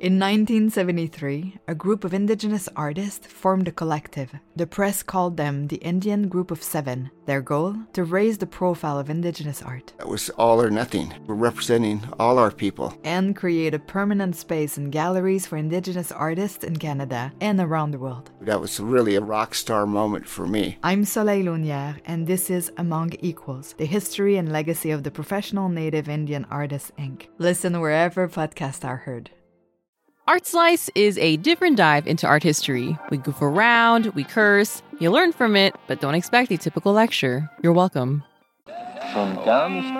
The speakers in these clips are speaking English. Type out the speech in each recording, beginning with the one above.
In 1973, a group of indigenous artists formed a collective. The press called them the Indian Group of Seven. Their goal? To raise the profile of indigenous art. It was all or nothing. We're representing all our people. And create a permanent space in galleries for indigenous artists in Canada and around the world. That was really a rock star moment for me. I'm Soleil Lunière, and this is Among Equals, the history and legacy of the Professional Native Indian Artists, Inc. Listen wherever podcasts are heard. Art Slice is a different dive into art history. We goof around, we curse, you learn from it, but don't expect a typical lecture. You're welcome. Schon gar nicht.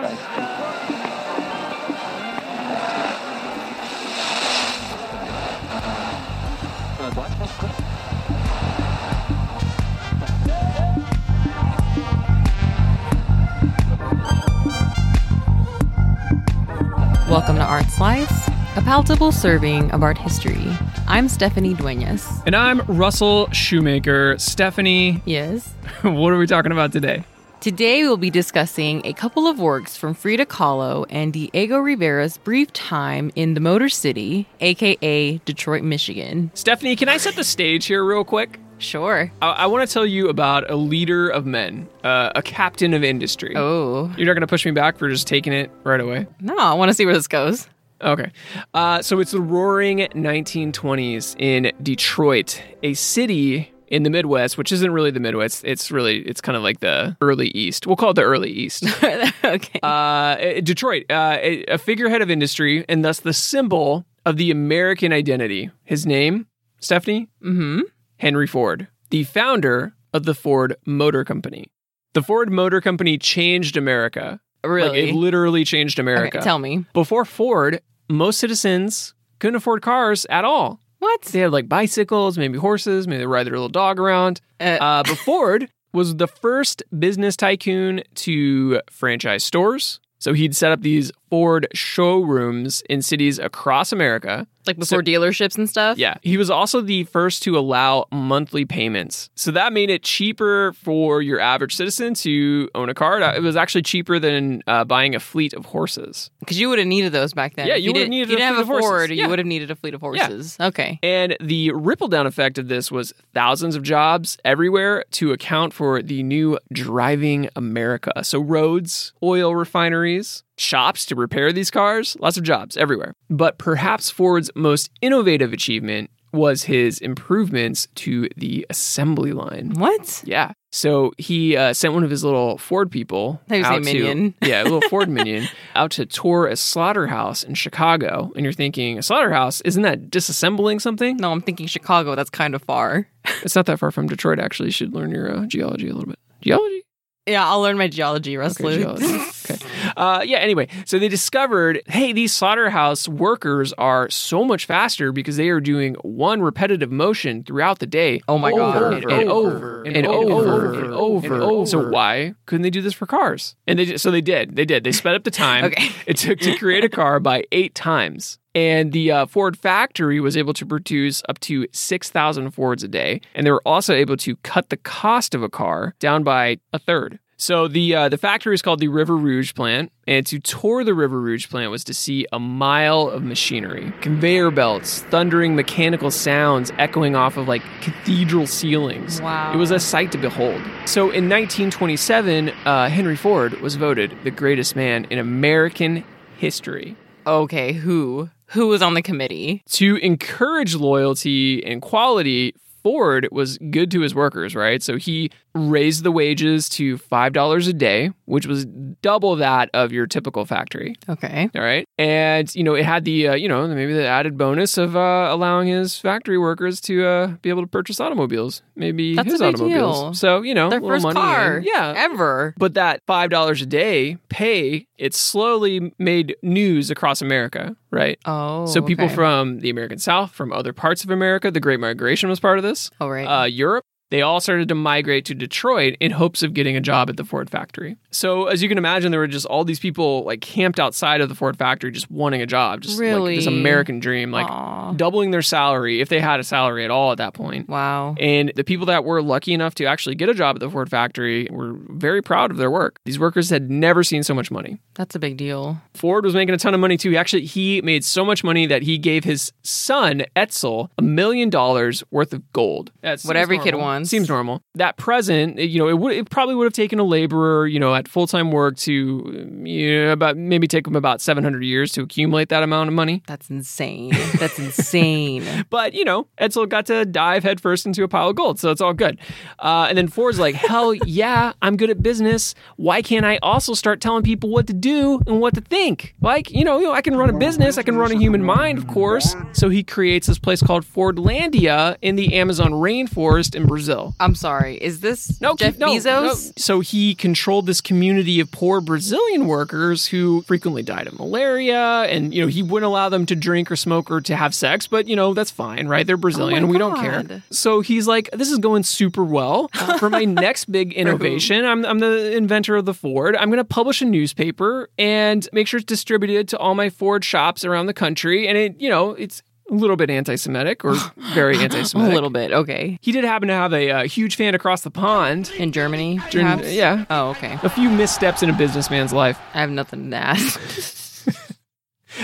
Welcome to Art Slice, a palatable serving of art history. I'm Stephanie Duenas. And I'm Russell Shoemaker. Stephanie, Yes. what are we talking about today? Today we'll be discussing a couple of works from Frida Kahlo and Diego Rivera's brief time in the Motor City, aka Detroit, Michigan. Stephanie, can I set the stage here real quick? Sure. I, I want to tell you about a leader of men, uh, a captain of industry. Oh. You're not going to push me back for just taking it right away? No, I want to see where this goes. Okay. Uh, so it's the roaring 1920s in Detroit, a city in the Midwest, which isn't really the Midwest. It's really, it's kind of like the early East. We'll call it the early East. okay. Uh, Detroit, uh, a a figurehead of industry, and thus the symbol of the American identity. His name, Stephanie? mm-hmm. Henry Ford, the founder of the Ford Motor Company. The Ford Motor Company changed America. Really? Like, it literally changed America. Okay, tell me. Before Ford, most citizens couldn't afford cars at all. What? They had like bicycles, maybe horses, maybe they ride their little dog around. Uh, Uh, but Ford was the first business tycoon to franchise stores. So he'd set up these Ford showrooms in cities across America. like before dealerships and stuff? Yeah. He was also the first to allow monthly payments. So that made it cheaper for your average citizen to own a car. It was actually cheaper than uh, buying a fleet of horses. Because you would have needed those back then. Yeah, If you would've didn't- needed You a didn't have a. Ford. Yeah. You would have needed a fleet of horses. Okay. And the ripple down effect of this was thousands of jobs everywhere to account for the new driving America. So, roads, oil refineries, shops to repair these cars, lots of jobs everywhere. But perhaps Ford's most innovative achievement was his improvements to the assembly line. What? Yeah. So he uh, sent one of his little Ford people I thought you out to yeah, a little Ford minion out to tour a slaughterhouse in Chicago. And you're thinking, a slaughterhouse isn't that disassembling something? No, I'm thinking Chicago. That's kind of far. It's not that far from Detroit. Actually, you should learn your uh, geology a little bit. Geology. Yeah, I'll learn my geology, Russell. Okay, geology. Okay. Uh, yeah. Anyway, so they discovered, hey, these slaughterhouse workers are so much faster because they are doing one repetitive motion throughout the day. Oh my God. over and, and over and, over and over and over. So why couldn't they do this for cars? And they so they did. They did. They sped up the time. Okay. it took to create a car by eight times. And the uh, Ford factory was able to produce up to 6,000 Fords a day. And they were also able to cut the cost of a car down by a third. So the uh, the factory is called the River Rouge plant, and to tour the River Rouge plant was to see a mile of machinery, conveyor belts, thundering mechanical sounds echoing off of like cathedral ceilings. Wow. It was a sight to behold. So in 1927, uh, Henry Ford was voted the greatest man in American history. Okay, who? Who was on the committee? To encourage loyalty and quality, Ford was good to his workers, right? So he raised the wages to $5 a day, which was double that of your typical factory. Okay. All right. And, you know, it had the, uh, you know, maybe the added bonus of uh, allowing his factory workers to uh, be able to purchase automobiles, maybe That's his automobiles. deal. So, you know, Their first money car. in. Yeah. Ever. But that $5 a day pay, it slowly made news across America, right? Oh. So people okay. from the American South, from other parts of America, the Great Migration was part of this. Oh, right. Uh, Europe, they all started to migrate to Detroit in hopes of getting a job at the Ford factory. So as you can imagine, there were just all these people like camped outside of the Ford factory, just wanting a job, just like this American dream, like Aw. doubling their salary if they had a salary at all at that point. Wow. And the people that were lucky enough to actually get a job at the Ford factory were very proud of their work. These workers had never seen so much money. That's a big deal. Ford was making a ton of money too. He Actually, he made so much money that he gave his son Edsel a million dollars worth of gold. That's What every kid wants. Seems normal. That present, you know, it would it probably would have taken a laborer, you know, full time work to you know, about maybe take them about seven hundred years to accumulate that amount of money. That's insane. That's insane. But you know, Edsel got to dive headfirst into a pile of gold, so it's all good. Uh, and then Ford's like, "Hell yeah, I'm good at business. Why can't I also start telling people what to do and what to think? Like, you know, you know, I can run a business, I can run a human mind, of course." So he creates this place called Fordlandia in the Amazon rainforest in Brazil. I'm sorry. Is this No, Jeff no, Bezos? no. So he controlled this community of poor Brazilian workers who frequently died of malaria, and you know he wouldn't allow them to drink or smoke or to have sex. But you know that's fine, right? They're Brazilian. we don't care. So he's like, this is going super well for my next big innovation. I'm I'm the inventor of the Ford. I'm going to publish a newspaper and make sure it's distributed to all my Ford shops around the country. And it, you know, it's a little bit anti-Semitic or very anti-Semitic. A little bit. Okay. He did happen to have a uh, huge fan across the pond. In Germany, perhaps? yeah. Oh, okay. A few missteps in a businessman's life. I have nothing to add.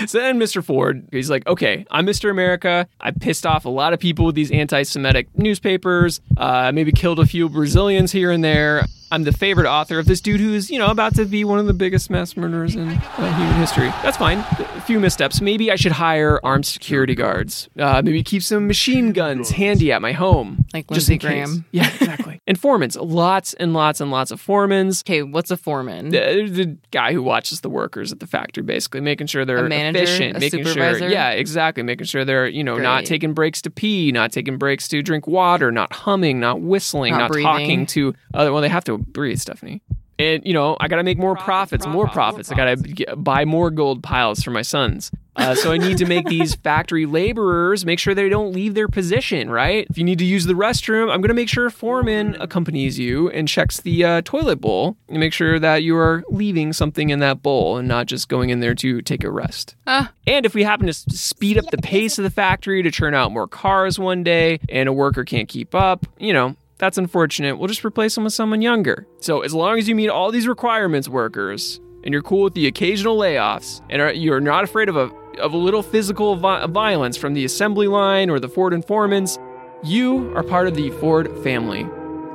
So then Mr. Ford, he's like, okay, I'm Mr. America. I pissed off a lot of people with these anti Semitic newspapers, uh, maybe killed a few Brazilians here and there. I'm the favorite author of this dude who's, you know, about to be one of the biggest mass murderers in uh, human history. That's fine. A few missteps. Maybe I should hire armed security guards. Uh, maybe keep some machine guns handy at my home. Like just Lindsey in case. Graham. Yeah, exactly. Informants. Lots and lots and lots of foremans. okay, what's a foreman? The, the guy who watches the workers at the factory, basically making sure they're A manager? efficient, A making supervisor? sure, yeah, exactly, making sure they're you know not taking breaks to pee, not taking breaks to drink water, not humming, not whistling, Not not, talking to other. Well, they have to breathe, Stephanie. And you know, I got to make more profits, more profits. I got to buy more gold piles for my sons. Uh, so I need to make these factory laborers make sure they don't leave their position. Right? If you need to use the restroom, I'm going to make sure a foreman accompanies you and checks the uh, toilet bowl and make sure that you are leaving something in that bowl and not just going in there to take a rest. Ah. And if we happen to speed up the pace of the factory to churn out more cars one day and a worker can't keep up, you know, that's unfortunate. We'll just replace them with someone younger. So as long as you meet all these requirements, workers, and you're cool with the occasional layoffs, and are, you're not afraid of a of a little physical vi- violence from the assembly line or the Ford informants, you are part of the Ford family.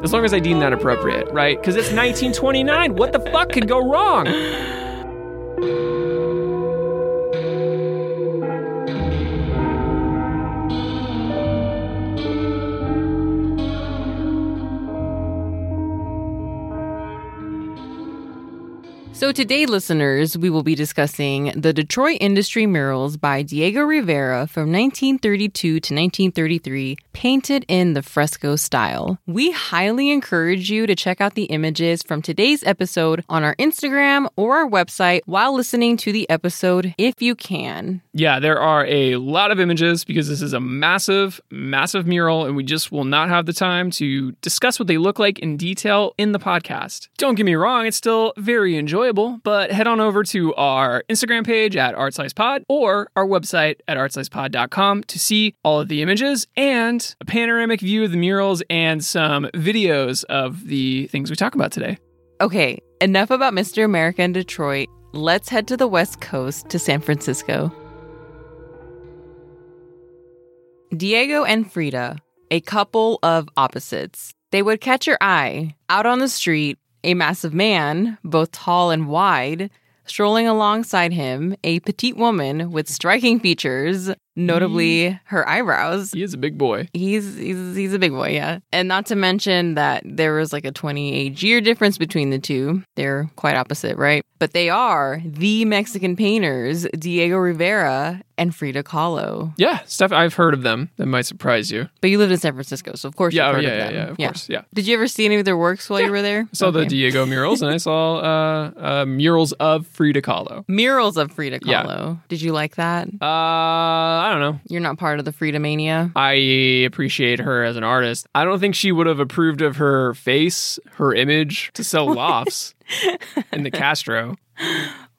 As long as I deem that appropriate, right? Because it's 1929. What the fuck could go wrong? So, today, listeners, we will be discussing the Detroit Industry Murals by Diego Rivera from 1932 to 1933, painted in the fresco style. We highly encourage you to check out the images from today's episode on our Instagram or our website while listening to the episode if you can. Yeah, there are a lot of images because this is a massive, massive mural, and we just will not have the time to discuss what they look like in detail in the podcast. Don't get me wrong, it's still very enjoyable, but head on over to our Instagram page at ArtSlicePod or our website at artslicepod.com to see all of the images and a panoramic view of the murals and some videos of the things we talk about today. Okay, enough about Mr. America and Detroit. Let's head to the West Coast to San Francisco. Diego and Frida, a couple of opposites. They would catch your eye out on the street, a massive man, both tall and wide, strolling alongside him, a petite woman with striking features, notably her eyebrows. He is a big boy. He's he's he's a big boy, yeah. And not to mention that there was like a 28 year difference between the two. They're quite opposite, right? But they are the Mexican painters, Diego Rivera and Frida Kahlo. Yeah, stuff I've heard of them. That might surprise you. But you lived in San Francisco, so of course Yeah, you've oh, heard yeah, of yeah, them. yeah, of course, yeah. Did you ever see any of their works while you were there? I saw the Diego murals and I saw uh, uh, murals of Frida Kahlo. murals of Frida Yeah. Kahlo. Did you like that? Uh, I don't know. You're not part of the Frida mania. I appreciate her as an artist. I don't think she would have approved of her face, her image to sell lofts in the Castro.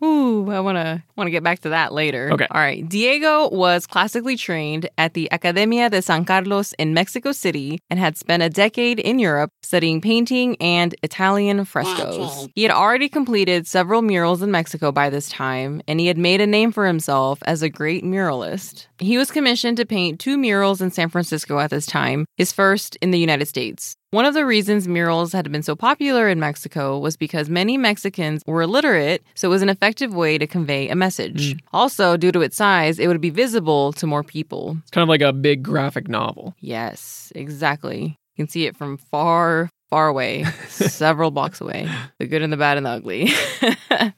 Ooh, I want to want to get back to that later. Okay. All right. Diego was classically trained at the Academia de San Carlos in Mexico City and had spent a decade in Europe studying painting and Italian frescoes. He had already completed several murals in Mexico by this time, and he had made a name for himself as a great muralist. He was commissioned to paint two murals in San Francisco at this time, his first in the United States. One of the reasons murals had been so popular in Mexico was because many Mexicans were illiterate, so it was an effective way to convey a message. Hmm. Also, due to its size, it would be visible to more people. It's kind of like a big graphic novel. Yes, exactly. You can see it from far, far away, several blocks away. The good and the bad and the ugly.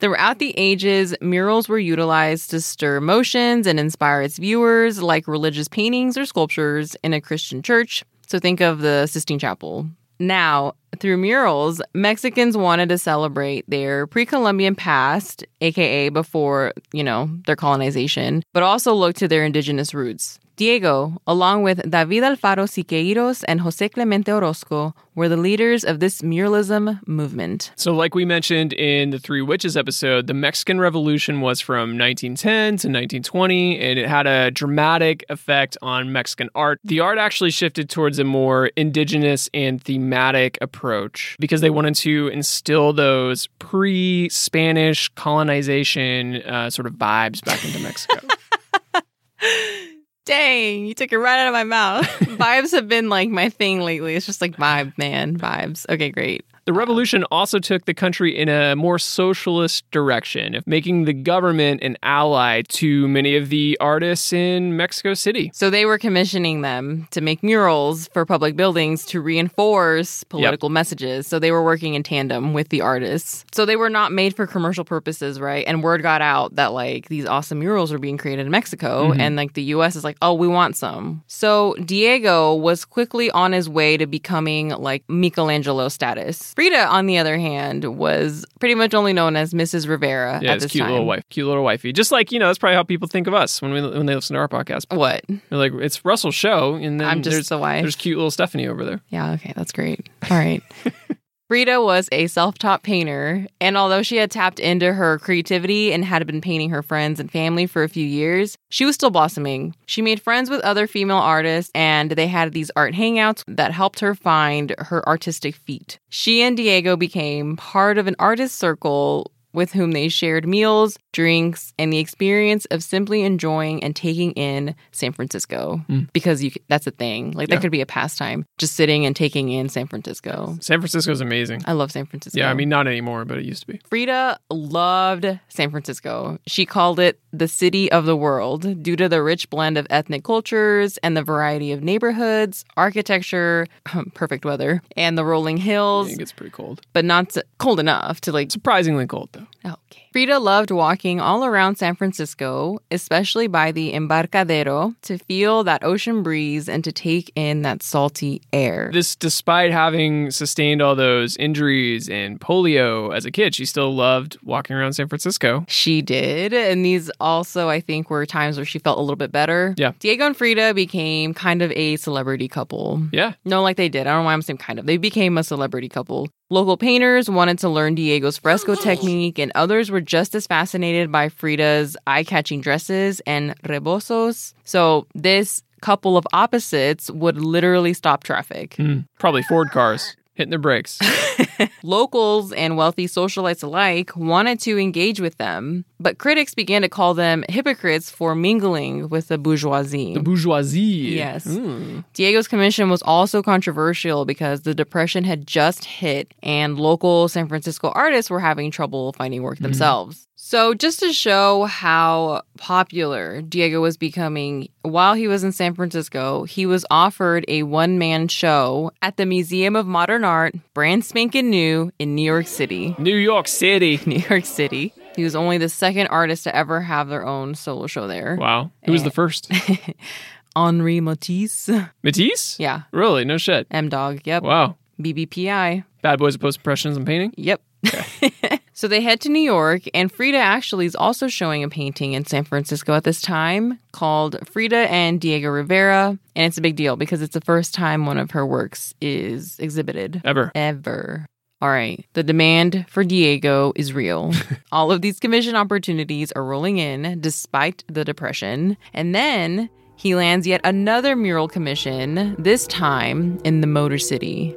Throughout the ages, murals were utilized to stir emotions and inspire its viewers, like religious paintings or sculptures in a Christian church. So think of the Sistine Chapel. Now, through murals, Mexicans wanted to celebrate their pre Columbian past, aka before, you know, their colonization, but also look to their indigenous roots. Diego, along with David Alfaro Siqueiros and Jose Clemente Orozco, were the leaders of this muralism movement. So, like we mentioned in the Three Witches episode, the Mexican Revolution was from 1910 to 1920, and it had a dramatic effect on Mexican art. The art actually shifted towards a more indigenous and thematic approach because they wanted to instill those pre Spanish colonization uh, sort of vibes back into Mexico. Dang, you took it right out of my mouth. vibes have been like my thing lately. It's just like vibe, man, vibes. Okay, great. The revolution also took the country in a more socialist direction, of making the government an ally to many of the artists in Mexico City. So they were commissioning them to make murals for public buildings to reinforce political messages. So they were working in tandem with the artists. So they were not made for commercial purposes, right? And word got out that like these awesome murals were being created in Mexico mm-hmm. and like the US is like, "Oh, we want some." So Diego was quickly on his way to becoming like Michelangelo status. Frida, on the other hand, was pretty much only known as Mrs. Rivera Yeah, at this cute time. little wife, cute little wifey. Just like you know, that's probably how people think of us when we when they listen to our podcast. What? They're like, it's Russell's show, and then I'm just there's the wife. there's cute little Stephanie over there. Yeah, okay, that's great. All right. Frida was a self taught painter, and although she had tapped into her creativity and had been painting her friends and family for a few years, she was still blossoming. She made friends with other female artists, and they had these art hangouts that helped her find her artistic feet. She and Diego became part of an artist circle with whom they shared meals, drinks, and the experience of simply enjoying and taking in San Francisco. Mm. Because you, that's a thing. Like, Yeah. that could be a pastime, just sitting and taking in San Francisco. San Francisco is amazing. I love San Francisco. Yeah, I mean not anymore, but it used to be. Frida loved San Francisco. She called it the city of the world due to the rich blend of ethnic cultures and the variety of neighborhoods, architecture, perfect weather, and the rolling hills, It gets pretty cold. but not cold enough to like Surprisingly cold though. Okay. Frida loved walking all around San Francisco, especially by the Embarcadero, to feel that ocean breeze and to take in that salty air. This, despite having sustained all those injuries and polio as a kid, she still loved walking around San Francisco. She did. And these also, I think, were times where she felt a little bit better. Yeah. Diego and Frida became kind of a celebrity couple. Yeah, No, like they did. I don't know why I'm saying kind of. They became a celebrity couple. Local painters wanted to learn Diego's fresco technique, and others were just as fascinated by Frida's eye catching dresses and rebozos. So, this couple of opposites would literally stop traffic. Mm, probably Ford cars hitting the brakes. Locals and wealthy socialites alike wanted to engage with them, but critics began to call them hypocrites for mingling with the bourgeoisie. The bourgeoisie. Yes. Mm. Diego's commission was also controversial because the Depression had just hit and local San Francisco artists were having trouble finding work themselves. So, just to show how popular Diego was becoming while he was in San Francisco, he was offered a one man show at the Museum of Modern Art, brand spanking new in New York City. New York City. New York City. He was only the second artist to ever have their own solo show there. Wow. Who was the first? Henri Matisse. Matisse? Yeah. Really? No shit. M Dog. Yep. Wow. BBPI. Bad Boys of Post Impressions and Painting? Yep. So they head to New York, and Frida actually is also showing a painting in San Francisco at this time called Frida and Diego Rivera. And it's a big deal because it's the first time one of her works is exhibited Ever. ever. All right, the demand for Diego is real. All of these commission opportunities are rolling in despite the depression. And then he lands yet another mural commission, this time in the Motor City.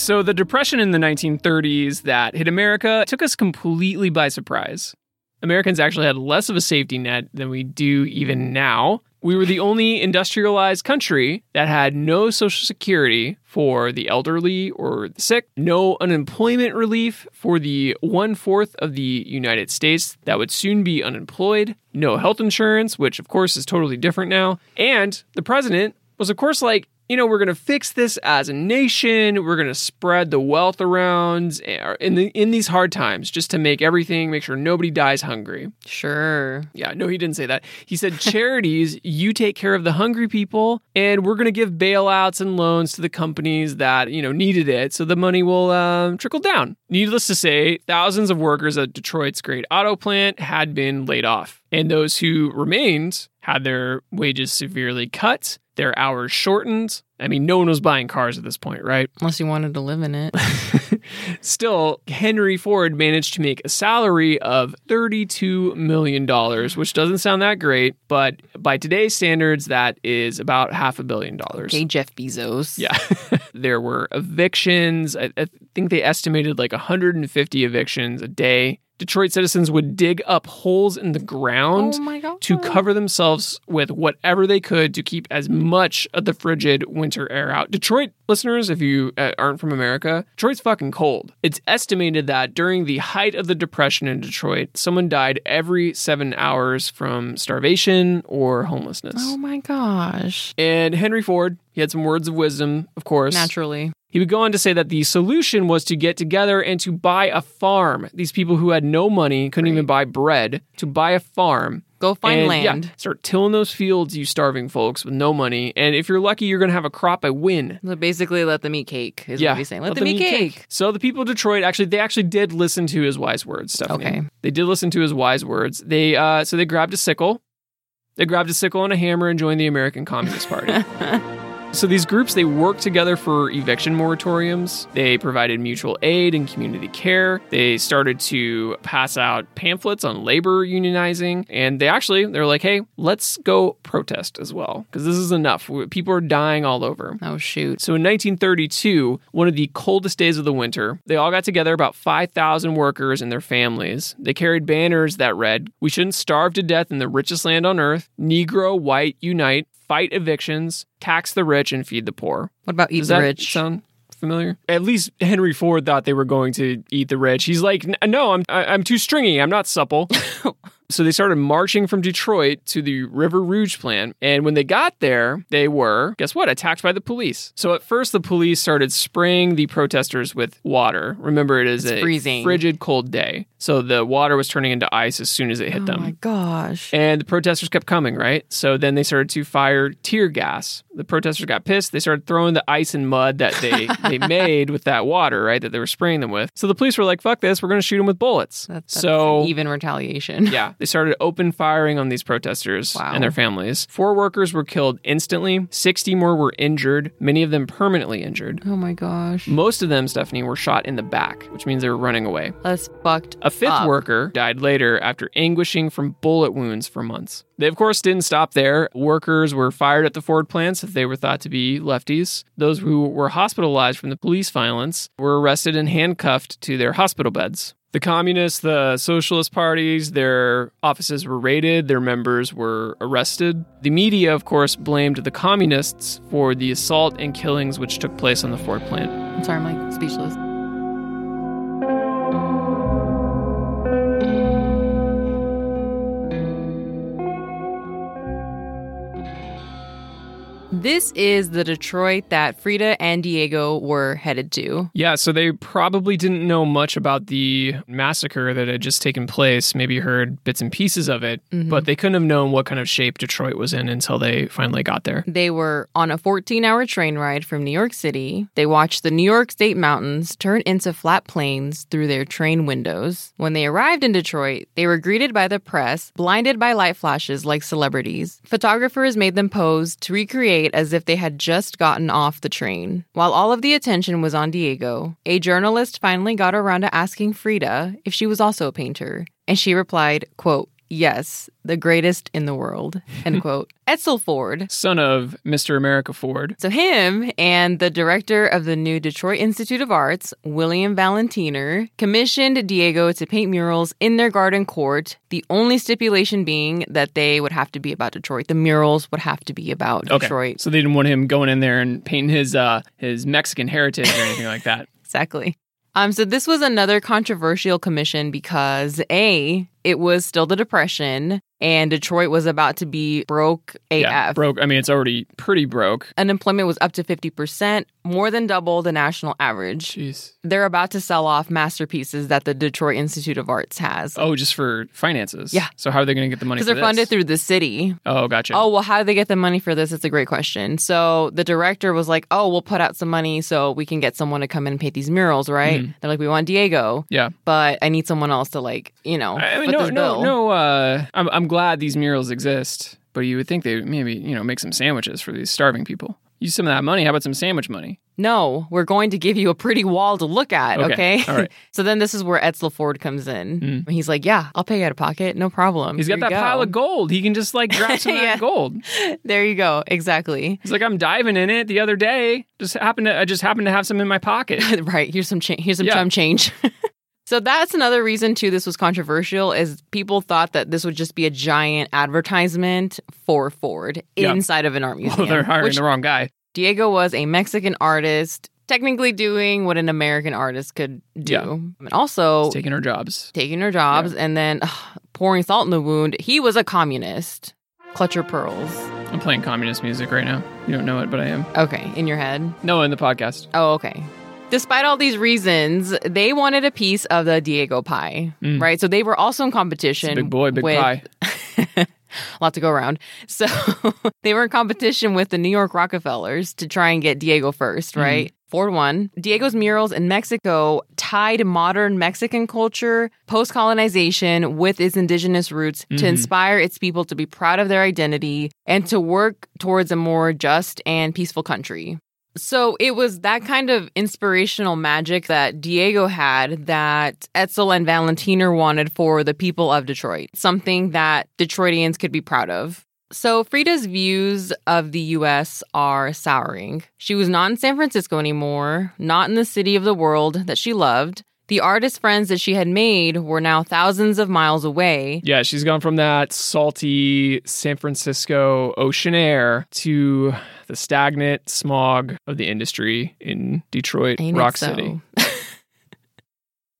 So, the Depression in the 1930s that hit America took us completely by surprise. Americans actually had less of a safety net than we do even now. We were the only industrialized country that had no social security for the elderly or the sick, no unemployment relief for the one fourth of the United States that would soon be unemployed, no health insurance, which of course is totally different now. And the president was, of course, like, you know, we're going to fix this as a nation. We're going to spread the wealth around eh, in the in these hard times, just to make everything, make sure nobody dies hungry. Sure. Yeah, no, he didn't say that. He said charities, you take care of the hungry people, and we're going to give bailouts and loans to the companies that you know needed it, so the money will um, trickle down. Needless to say, thousands of workers at Detroit's great auto plant had been laid off, and those who remained had their wages severely cut, their hours shortened. I mean, no one was buying cars at this point, right? Unless you wanted to live in it. Still, Henry Ford managed to make a salary of $32 million, which doesn't sound that great, but by today's standards, that is about half a billion dollars. Okay, Jeff Bezos. Yeah. there were evictions. I, I think they estimated like 150 evictions a day. Detroit citizens would dig up holes in the ground Oh to cover themselves with whatever they could to keep as much of the frigid winter air out. Detroit listeners, if you uh, aren't from America, Detroit's fucking cold. It's estimated that during the height of the depression in Detroit, someone died every seven hours from starvation or homelessness. Oh my gosh. And Henry Ford, he had some words of wisdom, of course. Naturally. He would go on to say that the solution was to get together and to buy a farm. These people who had no money, couldn't even buy bread, to buy a farm. Go find and, yeah, land. start tilling those fields, you starving folks with no money. And if you're lucky, you're going to have a crop by win. So basically, let them eat cake. Is Yeah, what he's saying. Let, them, eat cake. So the people of Detroit actually, they actually did listen to his wise words. Stephanie. Okay. they did listen to his wise words. They uh, so they grabbed a sickle, they grabbed a sickle and a hammer and joined the American Communist Party. So these groups they worked together for eviction moratoriums. They provided mutual aid and community care. They started to pass out pamphlets on labor unionizing and they actually they're like, "Hey, let's go protest as well because this is enough. People are dying all over." Oh shoot. So in 1932, one of the coldest days of the winter, they all got together about 5,000 workers and their families. They carried banners that read, "We shouldn't starve to death in the richest land on earth. Negro white unite, fight evictions, tax the rich and feed the poor." What about eat Does the that rich? sound familiar? At least Henry Ford thought they were going to eat the rich. He's like, "No, I'm I- I'm too stringy. I'm not supple." So they started marching from Detroit to the River Rouge plant. And when they got there, they were, guess what, attacked by the police. So at first, the police started spraying the protesters with water. Remember, it is It's a freezing. frigid, cold day. So the water was turning into ice as soon as it hit oh them. Oh my gosh. And the protesters kept coming, right? So then they started to fire tear gas. The protesters got pissed. They started throwing the ice and mud that they, they made with that water, right? That they were spraying them with. So the police were like, fuck this, we're going to shoot them with bullets. That's, that's so even retaliation. yeah, they started open firing on these protesters Wow. and their families. Four workers were killed instantly, 60 more were injured, many of them permanently injured. Oh my gosh. Most of them, Stephanie, were shot in the back, which means they were running away. That's fucked. A fifth up. worker died later after anguishing from bullet wounds for months. They, of course, didn't stop there. Workers were fired at the Ford plants if they were thought to be lefties. Those who were hospitalized from the police violence were arrested and handcuffed to their hospital beds. The communists, the socialist parties, their offices were raided, their members were arrested. The media, of course, blamed the communists for the assault and killings which took place on the Ford plant. I'm sorry, I'm like speechless. This is the Detroit that Frida and Diego were headed to. Yeah, so they probably didn't know much about the massacre that had just taken place, maybe heard bits and pieces of it, mm-hmm. but they couldn't have known what kind of shape Detroit was in until they finally got there. They were on a 14 hour train ride from New York City. They watched the New York State mountains turn into flat plains through their train windows. When they arrived in Detroit, they were greeted by the press, blinded by light flashes like celebrities. Photographers made them pose to recreate as if they had just gotten off the train. While all of the attention was on Diego, a journalist finally got around to asking Frida if she was also a painter. And she replied, quote, Yes, the greatest in the world. End quote. Edsel Ford, Son of Mr. America Ford. so him and the director of the new Detroit Institute of Arts, William Valentiner, commissioned Diego to paint murals in their garden court. The only stipulation being that they would have to be about Detroit. The murals would have to be about Okay. Detroit. So they didn't want him going in there and painting his uh his Mexican heritage or anything like that. Exactly. Um, so this was another controversial commission because A, it was still the Depression and Detroit was about to be broke AF. Yeah, broke. I mean, it's already pretty broke. Unemployment was up to 50%, more than double the national average. Jeez. They're about to sell off masterpieces that the Detroit Institute of Arts has. Oh, just for finances. Yeah. So how are they going to get the money? Because they're funded through the city. Oh, gotcha. Oh, well, how do they get the money for this? It's a great question. So the director was like, oh, we'll put out some money so we can get someone to come in and paint these murals, right? Mm-hmm. They're like, we want Diego, yeah. but I need someone else to, like, you know, I mean, no, no, no. Uh, I'm I'm glad these murals exist, but you would think they maybe you know make some sandwiches for these starving people. Use some of that money. How about some sandwich money? No, we're going to give you a pretty wall to look at, Okay, okay? all right. so then this is where Edsel Ford comes in. Mm. He's like, yeah, I'll pay you out of pocket. No problem. He's got that you pile of gold. He can just like grab some of Yeah. that gold. There you go. Exactly. He's like, I'm diving in it the other day. Just happened to I just happened to have some in my pocket. right. Here's some cha- here's some Yeah. chum change. So that's another reason too this was controversial is people thought that this would just be a giant advertisement for Ford Yeah. inside of an art museum. Well, they're hiring which the wrong guy. Diego was a Mexican artist, technically doing what an American artist could do. Yeah. And also He's taking our jobs. taking her jobs and then ugh, pouring salt in the wound. He was a communist. Clutch your pearls. I'm playing communist music right now. You don't know it, but I am. Okay, in your head. No, in the podcast. Oh, okay. Despite all these reasons, they wanted a piece of the Diego pie, Mm. right? So they were also in competition. Big boy, big with- pie. a lot to go around. So they were in competition with the New York Rockefellers to try and get Diego first, Mm-hmm. right? Ford won. Diego's murals in Mexico tied modern Mexican culture, post colonization, with its indigenous roots to Mhm. inspire its people to be proud of their identity and to work towards a more just and peaceful country. So it was that kind of inspirational magic that Diego had that Edsel and Valentiner wanted for the people of Detroit, something that Detroitians could be proud of. So Frida's views of the US are souring. She was not in San Francisco anymore, not in the city of the world that she loved. The artist friends that she had made were now thousands of miles away. Yeah, she's gone from that salty San Francisco ocean air to the stagnant smog of the industry in Detroit, Ain't Rock so? City.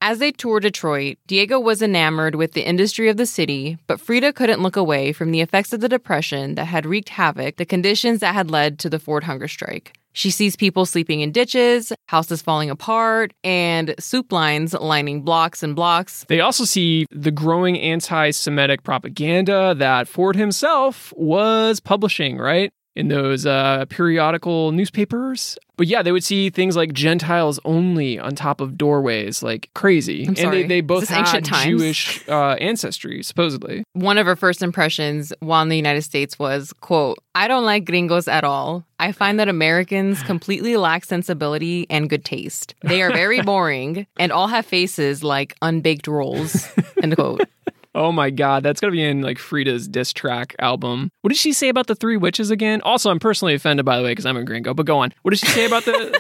As they toured Detroit, Diego was enamored with the industry of the city, but Frida couldn't look away from the effects of the Depression that had wreaked havoc, the conditions that had led to the Ford hunger strike. She sees people sleeping in ditches, houses falling apart, and soup lines lining blocks and blocks. They also see the growing anti Semitic propaganda that Ford himself was publishing, right? In those uh, periodical newspapers. But yeah, they would see things like Gentiles only on top of doorways, like crazy. I'm And they, they both had? Jewish uh, ancestry, supposedly. One of her first impressions while in the United States was, quote, I don't like gringos at all. I find that Americans completely lack sensibility and good taste. They are very boring and all have faces like unbaked rolls, end quote. Oh my god, that's gonna be in like Frida's diss track album. What did she say about the three witches again? Also, I'm personally offended by the way because I'm a gringo. But go on. What did she say about the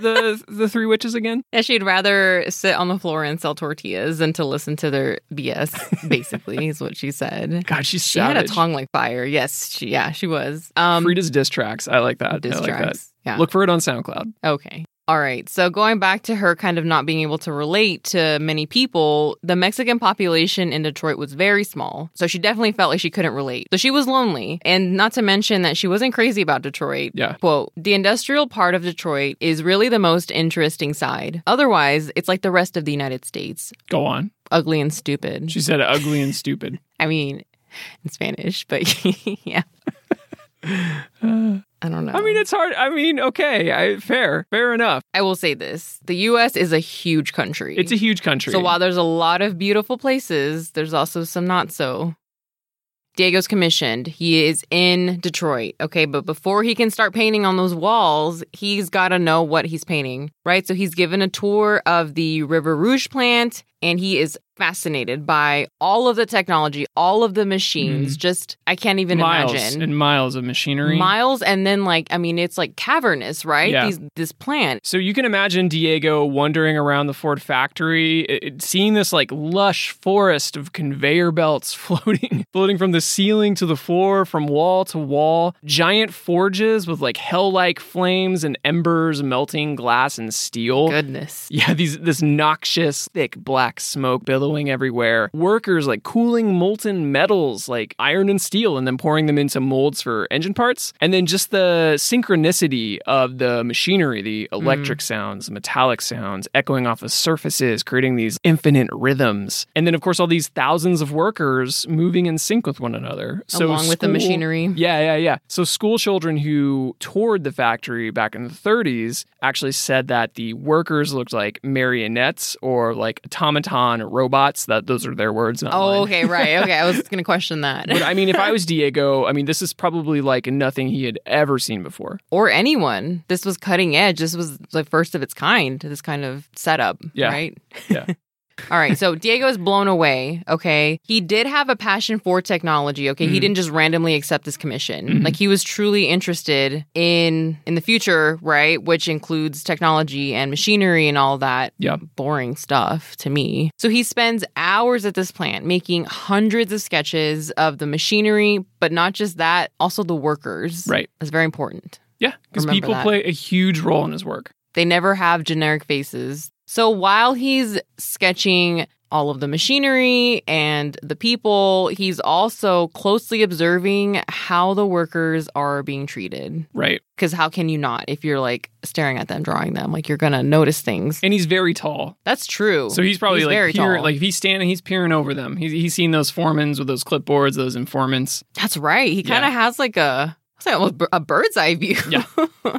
the the three witches again? Yeah, she'd rather sit on the floor and sell tortillas than to listen to their BS, basically, is what she said. God, she's She had a tongue like fire. Yes, she, yeah, she was. Um, Frida's diss tracks. I like that. diss I like tracks. that. Yeah. Look for it on SoundCloud. Okay. All right. So going back to her kind of not being able to relate to many people, the Mexican population in Detroit was very small. So she definitely felt like she couldn't relate. So she was lonely. And not to mention that she wasn't crazy about Detroit. Yeah. Quote, the industrial part of Detroit is really the most interesting side. Otherwise, it's like the rest of the United States. Go on. Ugly and stupid. She said ugly and stupid. I mean, in Spanish, but yeah. I don't know. I mean, it's hard. I mean, okay, I, fair, fair enough. I will say this the US is a huge country. It's a huge country. So while there's a lot of beautiful places, there's also some not so. Diego's commissioned. He is in Detroit. Okay, but before he can start painting on those walls, he's got to know what he's painting, right? So he's given a tour of the River Rouge plant and he is fascinated by all of the technology, all of the machines. Just, I can't even Mm. miles imagine. and miles of machinery. Miles, and then like, I mean, it's like cavernous, right? Yeah. These, this plant. So you can imagine Diego wandering around the Ford factory, it- it- seeing this like lush forest of conveyor belts floating, floating from the ceiling to the floor, from wall to wall. Giant forges with like hell-like flames and embers melting glass and steel. Goodness. Yeah, these this noxious, thick black smoke billowing everywhere. Workers like cooling molten metals like iron and steel and then pouring them into molds for engine parts. And then just the synchronicity of the machinery, the electric mm. sounds, metallic sounds echoing off of surfaces, creating these infinite rhythms. And then of course all these thousands of workers moving in sync with one another. So Along with the machinery. yeah, yeah, yeah. So school children who toured the factory back in the 30s actually said that the workers looked like marionettes or like automaton robots. That those are their words, not Oh, mine. okay, right. Okay, I was going to question that. But I mean, if I was Diego, I mean, this is probably like nothing he had ever seen before. or anyone. This was cutting edge. This was the first of its kind, this kind of setup, Yeah. right? Yeah. All right, so Diego is blown away. Okay. He did have a passion for technology. Okay. He Mhm. didn't just randomly accept this commission. Mhm. Like he was truly interested in in the future, right? Which includes technology and machinery and all that Yeah. boring stuff to me. So he spends hours at this plant making hundreds of sketches of the machinery, but not just that, also the workers. Right. That's very important. Yeah. Because people that. play a huge role in his work. They never have generic faces. So while he's sketching all of the machinery and the people, he's also closely observing how the workers are being treated. Right. Because how can you not if you're like staring at them, drawing them? Like you're going to notice things. And he's very tall. That's true. So he's probably He's like very peer, tall. like if he's standing, he's peering over them. He's, he's seen those foremans with those clipboards, those informants. That's right. He kind Yeah. of has like a, a bird's eye view. Yeah.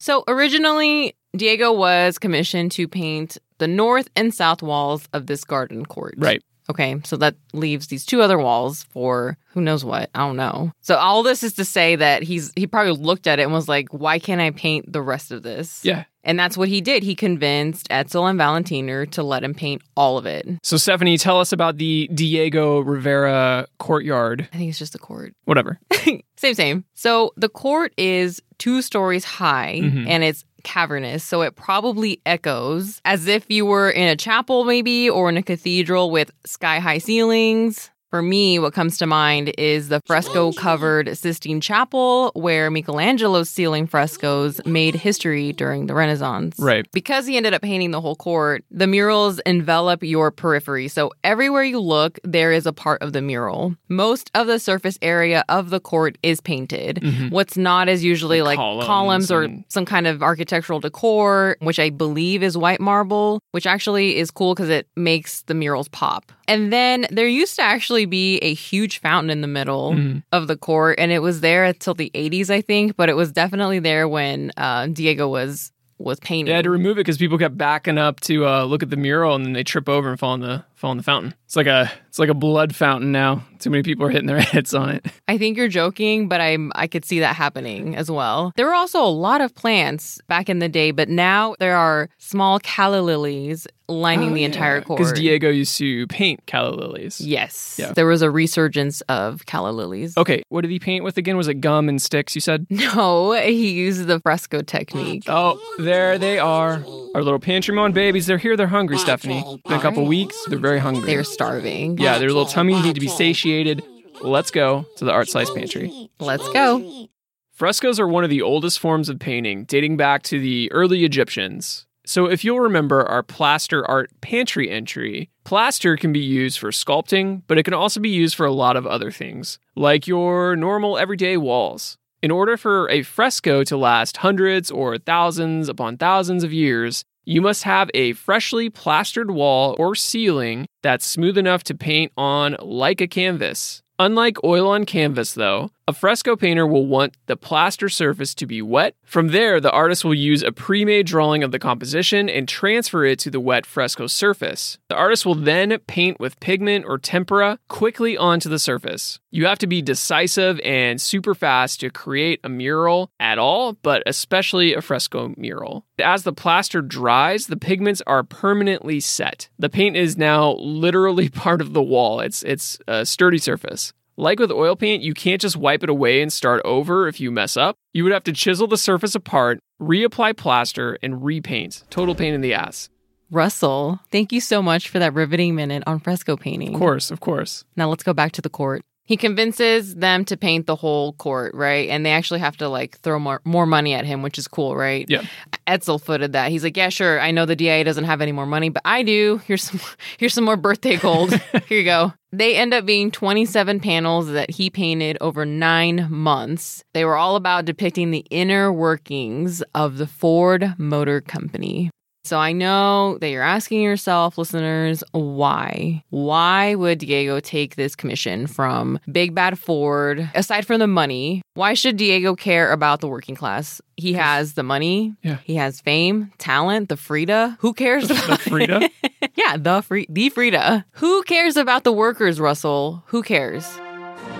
so originally, Diego was commissioned to paint the north and south walls of this garden court. Right. Okay, so that leaves these two other walls for who knows what. I don't know. So all this is to say that he's he probably looked at it and was like, "Why can't I paint the rest of this?" Yeah. And that's what he did. He convinced Edsel and Valentiner to let him paint all of it. So, Stephanie, tell us about the Diego Rivera courtyard. I think it's just a court. Whatever. same, same. So the court is two stories high Mhm. and it's cavernous. So it probably echoes as if you were in a chapel, maybe, or in a cathedral with sky high ceilings. For me, what comes to mind is the fresco covered Sistine Chapel, where Michelangelo's ceiling frescoes made history during the Renaissance. Right. Because he ended up painting the whole court, the murals envelop your periphery. So everywhere you look, there is a part of the mural. Most of the surface area of the court is painted. Mhm. What's not is usually Like like columns columns, or and- some kind of architectural decor, which I believe is white marble, which actually is cool because it makes the murals pop. And then there used to actually be a huge fountain in the middle Mhm. of the court, and it was there until the 80s, I think, but it was definitely there when uh, Diego was was painting. They had to remove it because people kept backing up to uh, look at the mural and then they trip over and fall in the fall in the fountain. It's like a it's like a blood fountain now. Too many people are hitting their heads on it. I think you're joking, but I'm I could see that happening as well. There were also a lot of plants back in the day, but now there are small calla lilies lining oh, the entire court. Because Diego used to paint calla lilies. Yes. Yeah. There was a resurgence of calla lilies. Okay, what did he paint with again? Was it gum and sticks? You said. No, he used the fresco technique. Oh, there they are. Our little pantry mon babies. They're here. They're hungry, Stephanie. Been a couple weeks. They're very hungry. They're starving. yeah, their little tummies need to be satiated. Let's go to the art slice pantry. Let's go. Frescoes are one of the oldest forms of painting, dating back to the early Egyptians. So, if you'll remember our plaster art pantry entry, plaster can be used for sculpting, but it can also be used for a lot of other things, like your normal everyday walls. In order for a fresco to last hundreds or thousands upon thousands of years, you must have a freshly plastered wall or ceiling that's smooth enough to paint on like a canvas. Unlike oil on canvas, though, a fresco painter will want the plaster surface to be wet. From there, the artist will use a pre made drawing of the composition and transfer it to the wet fresco surface. The artist will then paint with pigment or tempera quickly onto the surface. You have to be decisive and super fast to create a mural at all, but especially a fresco mural. As the plaster dries, the pigments are permanently set. The paint is now literally part of the wall. It's it's a sturdy surface. Like with oil paint, you can't just wipe it away and start over if you mess up. You would have to chisel the surface apart, reapply plaster, and repaint. Total pain in the ass. Russell, thank you so much for that riveting minute on fresco painting. Of course, of course. Now let's go back to the court. He convinces them to paint the whole court, right? And they actually have to like throw more more money at him, which is cool, right? Yeah. Edsel footed that. He's like, "Yeah, sure. I know the DIA doesn't have any more money, but I do. Here's some here's some more birthday gold. Here you go." They end up being 27 panels that he painted over 9 months. They were all about depicting the inner workings of the Ford Motor Company. So I know that you're asking yourself, listeners, why? Why would Diego take this commission from Big Bad Ford? Aside from the money, why should Diego care about the working class? He has the money. Yeah. He has fame, talent, the Frida. Who cares The about Frida? yeah, the free the Frida. Who cares about the workers, Russell? Who cares?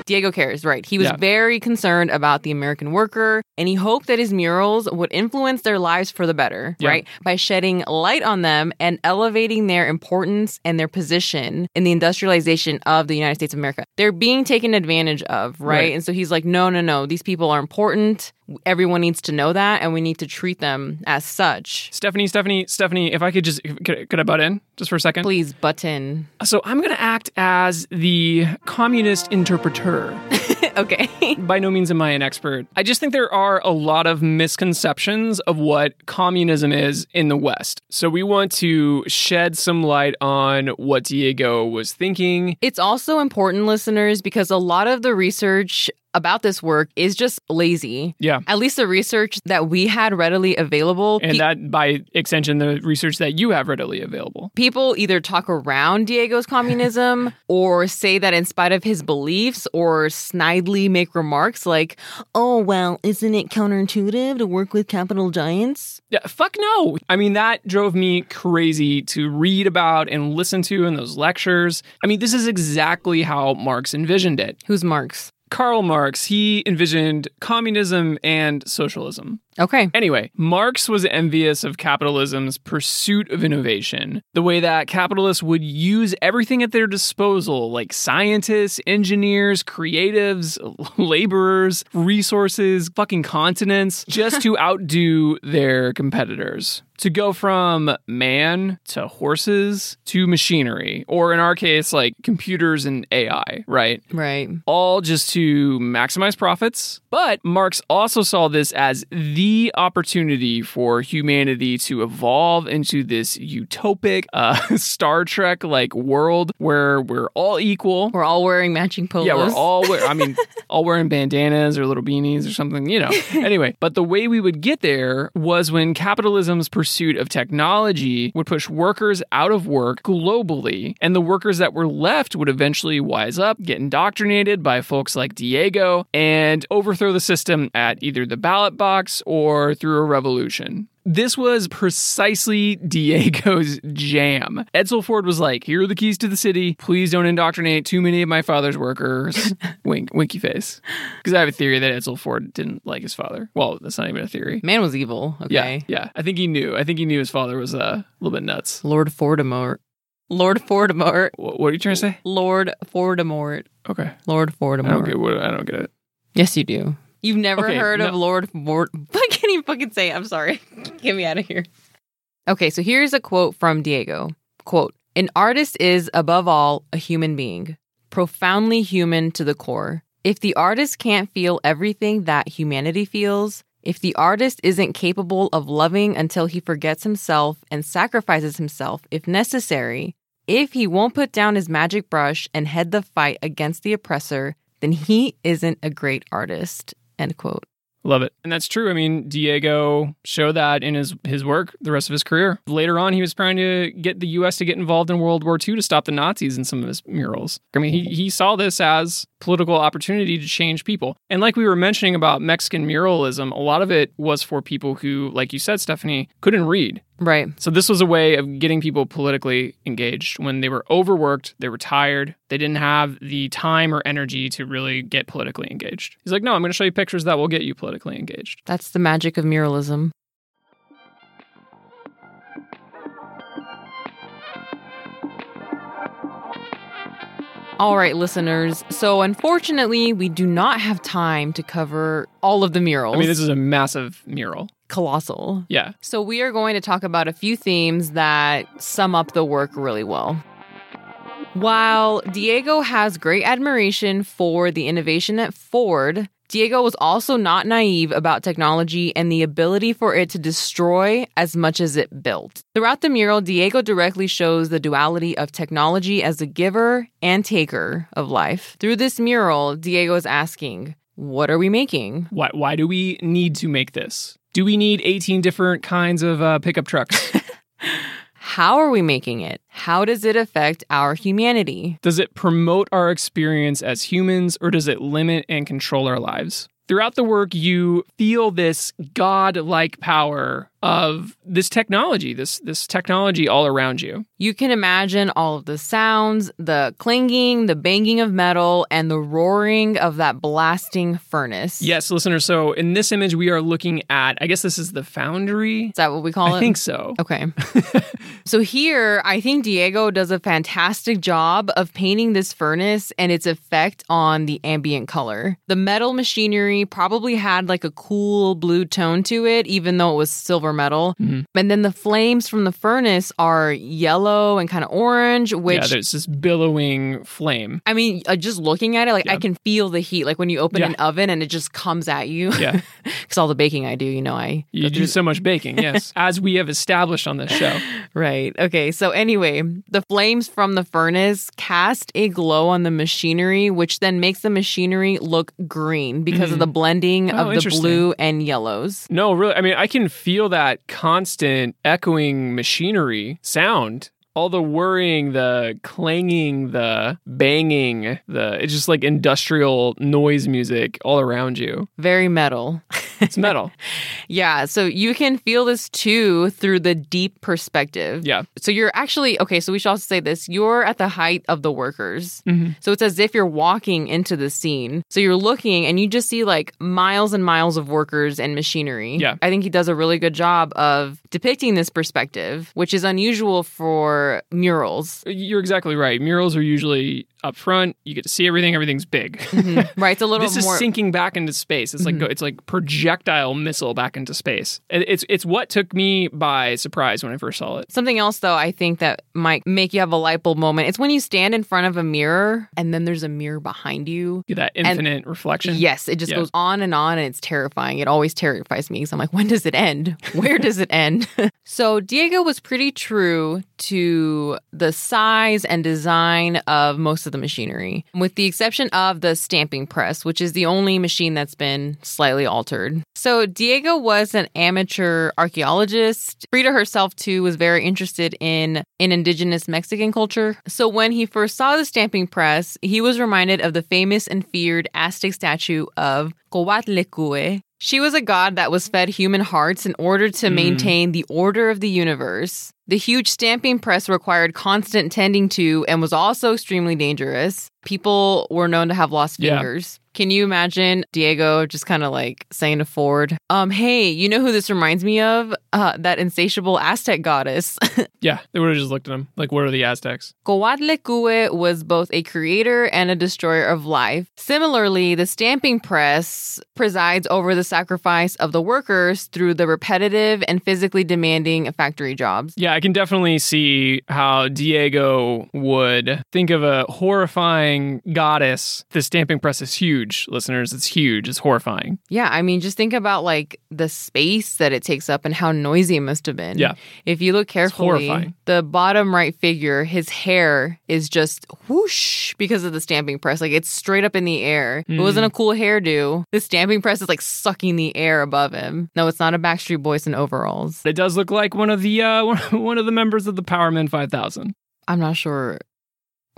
Diego cares, right? He was Yeah. very concerned about the American worker and he hoped that his murals would influence their lives for the better, Yeah. right? By shedding light on them and elevating their importance and their position in the industrialization of the United States of America. They're being taken advantage of, right? Right. And so he's like, no, no, no, these people are important. Everyone needs to know that and we need to treat them as such. Stephanie, Stephanie, Stephanie, if I could just could, could I butt in just for a second? Please button. So I'm going to act as the communist interpreter. okay. By no means am I an expert. I just think there are a lot of misconceptions of what communism is in the West. So we want to shed some light on what Diego was thinking. It's also important, listeners, because a lot of the research about this work is just lazy. Yeah. At least the research that we had readily available. And pe- that, by extension, the research that you have readily available. People either talk around Diego's communism or say that in spite of his beliefs or snidely make remarks like, oh, well, isn't it counterintuitive to work with capital giants? Yeah, fuck no. I mean, that drove me crazy to read about and listen to in those lectures. I mean, this is exactly how Marx envisioned it. Who's Marx? Karl Marx, he envisioned communism and socialism. Okay. Anyway, Marx was envious of capitalism's pursuit of innovation, the way that capitalists would use everything at their disposal, like scientists, engineers, creatives, laborers, resources, fucking continents, just to outdo their competitors. To go from man to horses to machinery, or in our case, like computers and AI, right? Right. all just to maximize profits. But Marx also saw this as the opportunity for humanity to evolve into this utopic uh, Star Trek like world where we're all equal. We're all wearing matching polos. Yeah, we're all wear, I mean, all wearing bandanas or little beanies or something, you know. Anyway, but the way we would get there was when capitalism's pursuit of technology would push workers out of work globally, and the workers that were left would eventually wise up, get indoctrinated by folks like Diego, and overthrow the system at either the ballot box or through a revolution. This was precisely Diego's jam. Edsel Ford was like, Here are the keys to the city. Please don't indoctrinate too many of my father's workers. Wink, winky face. Because I have a theory that Edsel Ford didn't like his father. Well, that's not even a theory. Man was evil. Okay. Yeah, yeah. I think he knew. I think he knew his father was uh, a little bit nuts. Lord Fordemort. Lord Fordemort. What, what are you trying to say? Lord Fordemort. Okay. Lord I don't Fordemort. get what I don't get it. Yes, you do. You've never Okay, heard of. Lord Ford. I can't even fucking say it. I'm sorry. Get me out of here. Okay, so here's a quote from Diego. Quote, an artist is above all a human being, profoundly human to the core. If the artist can't feel everything that humanity feels, if the artist isn't capable of loving until he forgets himself and sacrifices himself if necessary, if he won't put down his magic brush and head the fight against the oppressor, then he isn't a great artist. End quote. Love it. And that's true. I mean, Diego showed that in his, his work the rest of his career. Later on, he was trying to get the U.S. to get involved in World War II to stop the Nazis in some of his murals. I mean, he, he saw this as political opportunity to change people. And like we were mentioning about Mexican muralism, a lot of it was for people who, like you said, Stephanie, couldn't read. Right. So this was a way of getting people politically engaged when they were overworked, they were tired, they didn't have the time or energy to really get politically engaged. He's like, "No, I'm going to show you pictures that will get you politically engaged." That's the magic of muralism. All right, listeners. So, unfortunately, we do not have time to cover all of the murals. I mean, this is a massive mural. Colossal. Yeah. So, we are going to talk about a few themes that sum up the work really well. While Diego has great admiration for the innovation at Ford, Diego was also not naive about technology and the ability for it to destroy as much as it built. Throughout the mural, Diego directly shows the duality of technology as a giver and taker of life. Through this mural, Diego is asking, What are we making? Why why do we need to make this? Do we need 18 different kinds of uh, pickup trucks? How are we making it? How does it affect our humanity? does it promote our experience as humans or does it limit and control our lives? Throughout the work, you feel this god-like power of this technology, this this technology all around you. You can imagine all of the sounds, the clanging, the banging of metal, and the roaring of that blasting furnace. Yes, listeners. So in this image, we are looking at. I guess this is the foundry. Is that what we call it? I think so. Okay. so here, I think Diego does a fantastic job of painting this furnace and its effect on the ambient color. The metal machinery probably had like a cool blue tone to it, even though it was silver metal. Mhm. And then the flames from the furnace are yellow and kind of orange, which yeah, there's this billowing flame. I mean, uh, just looking at it, like I can feel the heat. Like when you open Yeah. an oven and it just comes at you. Yeah. Because all the baking I do, you know, I You do so much baking, yes, as we have established on this show. Right. Okay. So, anyway, the flames from the furnace cast a glow on the machinery, which then makes the machinery look green because of the blending Oh, of the blue and yellows. No, really. I mean, I can feel that constant echoing machinery sound. All the worrying, the clanging, the banging, the it's just like industrial noise music all around you. Very metal. It's metal. yeah. So, you can feel this too through the deep perspective. yeah. So, you're actually, okay, so we should also say this you're at the height of the workers. Mhm. So, it's as if you're walking into the scene. So, you're looking and you just see like miles and miles of workers and machinery. Yeah. I think he does a really good job of depicting this perspective, which is unusual for murals. Uh, you're exactly right. Murals are usually up front. You get to see everything. Everything's big. Mm-hmm. right? It's a little this is sinking back into space. It's like mm-hmm. it's like projectile missile back into space. It's it's what took me by surprise when I first saw it. Something else, though, I think that might make you have a light bulb moment. It's when you stand in front of a mirror and then there's a mirror behind you. Get that infinite reflection. Yes, it just Yeah. goes on and on and it's terrifying. It always terrifies me because I'm like, when does it end? Where does it end? so Diego was pretty true to the size and design of most of the machinery, with the exception of the stamping press, which is the only machine that's been slightly altered. So Diego was an amateur archaeologist. Frida herself too was very interested in in indigenous Mexican culture. So when he first saw the stamping press, he was reminded of the famous and feared Aztec statue of Coatlicue. She was a god that was fed human hearts in order to mm. maintain the order of the universe. The huge stamping press required constant tending to and was also extremely dangerous. People were known to have lost Yeah. fingers. Can you imagine Diego just kind of like saying to Ford, um, hey, you know who this reminds me of? Uh, that insatiable Aztec goddess. Yeah, they would have just looked at him like, "What are the Aztecs?" Coatlicue was both a creator and a destroyer of life. Similarly, the stamping press presides over the sacrifice of the workers through the repetitive and physically demanding factory jobs. Yeah, I can definitely see how Diego would think of a horrifying goddess. The stamping press is huge. Huge, listeners. It's huge. It's horrifying. Yeah, I mean, just think about like the space that it takes up and how noisy it must have been. Yeah. If you look carefully, the bottom right figure, his hair is just whoosh because of the stamping press. Like it's straight up in the air. It wasn't Mm. a cool hairdo. The stamping press is like sucking the air above him. No, it's not a Backstreet Boys in overalls. It does look like one of the uh, one of the members of the Powerman 5000. I'm not sure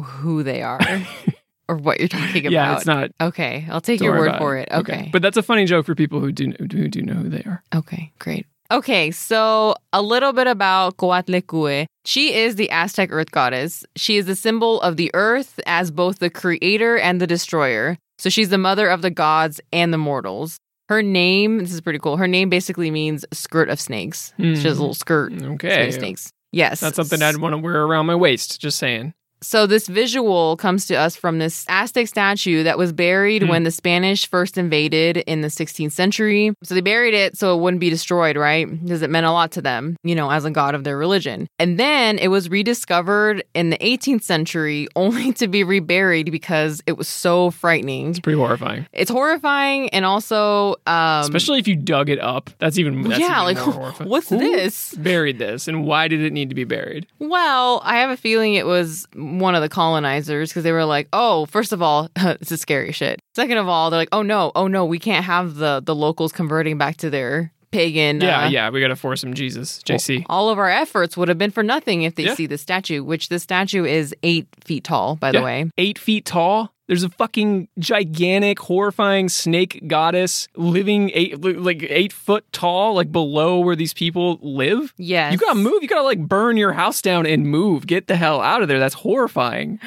who they are or what you're talking about. Yeah, it's not. Okay, I'll take your word for it. Okay. but that's a funny joke for people who do who do know who they are. Okay, great. Okay, so a little bit about Coatlicue. She is the Aztec earth goddess. She is the symbol of the earth as both the creator and the destroyer. So she's the mother of the gods and the mortals. Her name, this is pretty cool. Her name basically means skirt of snakes. She has a little skirt Hmm. Okay. snakes. Yes. That's something I'd want to wear around my waist. Just saying. So this visual comes to us from this Aztec statue that was buried Hmm. when the Spanish first invaded in the 16th century. So they buried it so it wouldn't be destroyed, right? Because it meant a lot to them, you know, as a god of their religion. And then it was rediscovered in the 18th century only to be reburied because it was so frightening. It's pretty horrifying, It's horrifying and also um especially if you dug it up. That's even that's yeah, even like more horrifying. what's Who this? Buried this, and why did it need to be buried? Well, I have a feeling it was one of the colonizers because they were like, "Oh, first of all, this is scary shit." Second of all, they're like, "Oh no, oh no, we can't have the the locals converting back to their pagan." yeah, uh, yeah, we got to force them Jesus, JC. All of our efforts would have been for nothing if they Yeah. see the statue, which the statue is eight feet tall, by the way. Eight feet tall. There's a fucking gigantic, horrifying snake goddess living eight, like eight foot tall, like below where these people live. Yeah, You gotta move. You gotta like burn your house down and move. Get the hell out of there. That's horrifying.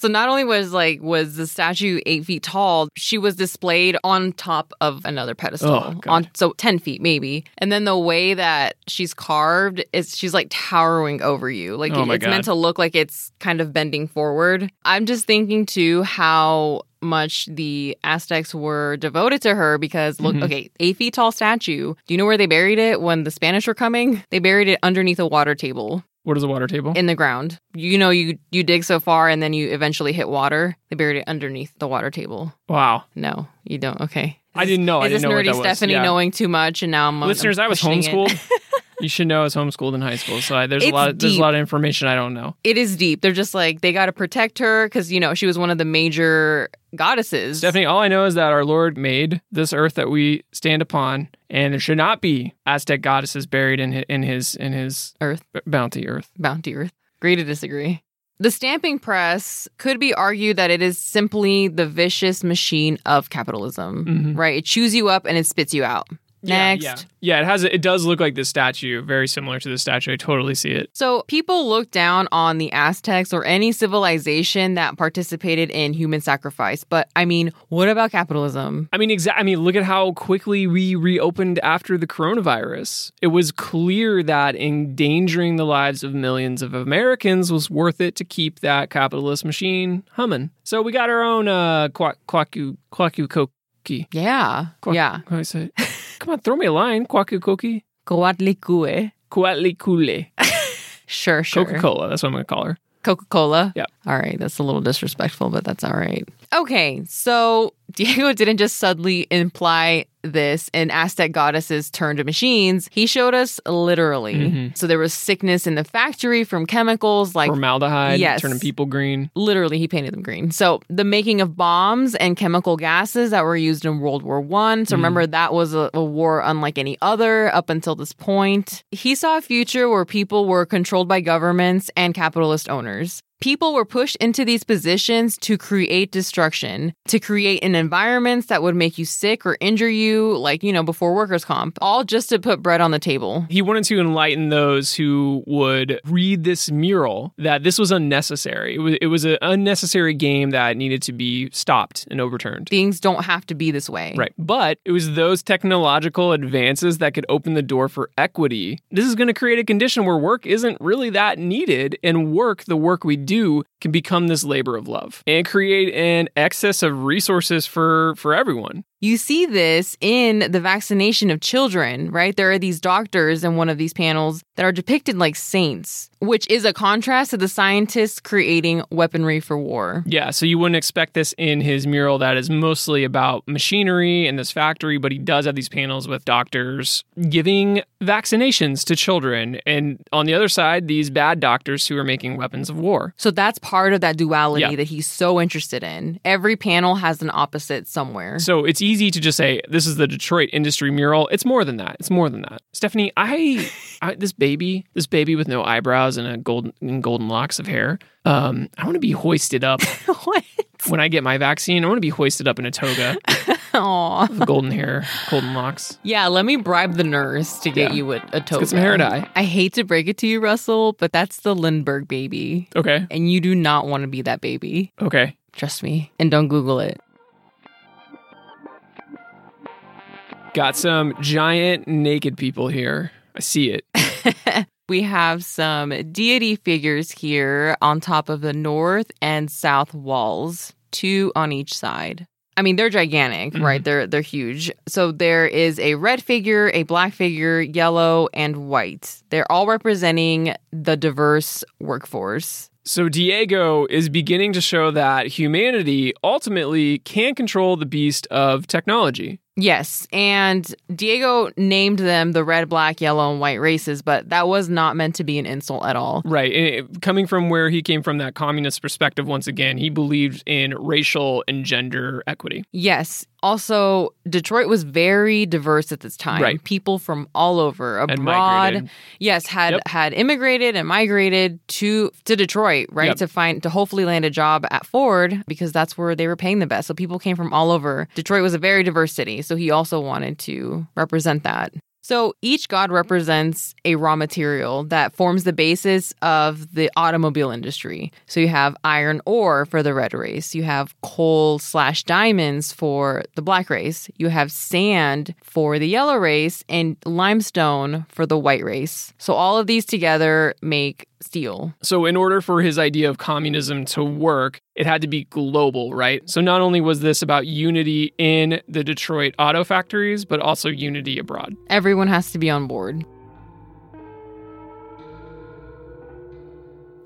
So not only was like was the statue eight feet tall, she was displayed on top of another pedestal. Oh, on so ten feet maybe. And then the way that she's carved is she's like towering over you. Like Oh, my it's God. meant to look like it's kind of bending forward. I'm just thinking too how much the Aztecs were devoted to her because look, Mhm. okay, eight feet tall statue. Do you know where they buried it when the Spanish were coming? They buried it underneath a water table What is a water table? in the ground. You know, you you dig so far and then you eventually hit water. They buried it underneath the water table. wow. No, you don't. Okay. I didn't know. I Is didn't this know what nerdy that was. Stephanie Yeah. knowing too much and now I'm Listeners, I'm I was homeschooled. you should know I was homeschooled in high school, so I, there's a lot. Of, there's a lot of information I don't know. It is deep. They're just like they got to protect her because you know she was one of the major goddesses. Stephanie, all I know is that our Lord made this earth that we stand upon, and there should not be Aztec goddesses buried in his, in his in his Earth. bounty earth. Bounty Earth. Agree to disagree. The stamping press could be argued that it is simply the vicious machine of capitalism, Mhm. right? It chews you up and it spits you out. Yeah, Next. yeah, yeah. It has. It does look like this statue, very similar to the statue. I totally see it. So people look down on the Aztecs or any civilization that participated in human sacrifice. But I mean, what about capitalism? I mean, exa- I mean, look at how quickly we reopened after the coronavirus. It was clear that endangering the lives of millions of Americans was worth it to keep that capitalist machine humming. So we got our own uh, quack quacku quacku koki. Yeah. Quack- yeah. How do I say? it? Come on, throw me a line. Quacku koki. Coatlicue. Coatlicule. Sure, sure. Coca Cola. That's what I'm going to call her. Coca Cola. Yeah. All right. That's a little disrespectful, but that's all right. Okay. So Diego didn't just suddenly imply this and Aztec goddesses turned to machines. He showed us literally. Mhm. So there was sickness in the factory from chemicals like Formaldehyde, yes. turning people green. literally he painted them green so the making of bombs and chemical gases that were used in world war one so remember that was a, a war unlike any other up until this point he saw a future where people were controlled by governments and capitalist owners People were pushed into these positions to create destruction, to create an environments that would make you sick or injure you, like, you know, before workers' comp, all just to put bread on the table. He wanted to enlighten those who would read this mural that this was unnecessary. It was, it was an unnecessary game that needed to be stopped and overturned. Things don't have to be this way. Right. But it was those technological advances that could open the door for equity. This is going to create a condition where work isn't really that needed, and work, the work we do, can become this labor of love and create an excess of resources for, for everyone. You see this in the vaccination of children, right? There are these doctors in one of these panels that are depicted like saints, which is a contrast to the scientists creating weaponry for war. Yeah, so you wouldn't expect this in his mural that is mostly about machinery and this factory, but he does have these panels with doctors giving vaccinations to children. And on the other side, these bad doctors who are making weapons of war. So that's part of that duality Yeah. that he's so interested in. Every panel has an opposite somewhere. So it's easy to just say this is the Detroit industry mural. It's more than that. It's more than that. Stephanie, I, I this baby, this baby with no eyebrows and a golden and golden locks of hair. Um, I want to be hoisted up what? when I get my vaccine. I want to be hoisted up in a toga Aw. with golden hair, golden locks. Yeah, let me bribe the nurse to get Yeah. you a, a toga. get some hair dye. I hate to break it to you, Russell, but that's the Lindbergh baby. Okay. And you do not want to be that baby. Okay. Trust me. And don't Google it. Got some giant naked people here. I see it. We have some deity figures here on top of the north and south walls, two on each side. I mean, they're gigantic, Mhm. right? They're they're huge. So there is a red figure, a black figure, yellow, and white. They're all representing the diverse workforce. So Diego is beginning to show that humanity ultimately can control the beast of technology. Yes, and Diego named them the red, black, yellow, and white races, but that was not meant to be an insult at all. Right. It- coming from where he came from, that communist perspective, once again, he believed in racial and gender equity. Yes. Also, Detroit was very diverse at this time. Right. People from all over abroad. Yes, had Yep. had immigrated and migrated to to Detroit, right? Yep. To find to hopefully land a job at Ford because that's where they were paying the best. So people came from all over. Detroit was a very diverse city, so he also wanted to represent that. So each god represents a raw material that forms the basis of the automobile industry. So you have iron ore for the red race, you have coal slash diamonds for the black race, you have sand for the yellow race, and limestone for the white race. So all of these together make steel. So, in order for his idea of communism to work, it had to be global, right? So, not only was this about unity in the Detroit auto factories, but also unity abroad. Everyone has to be on board.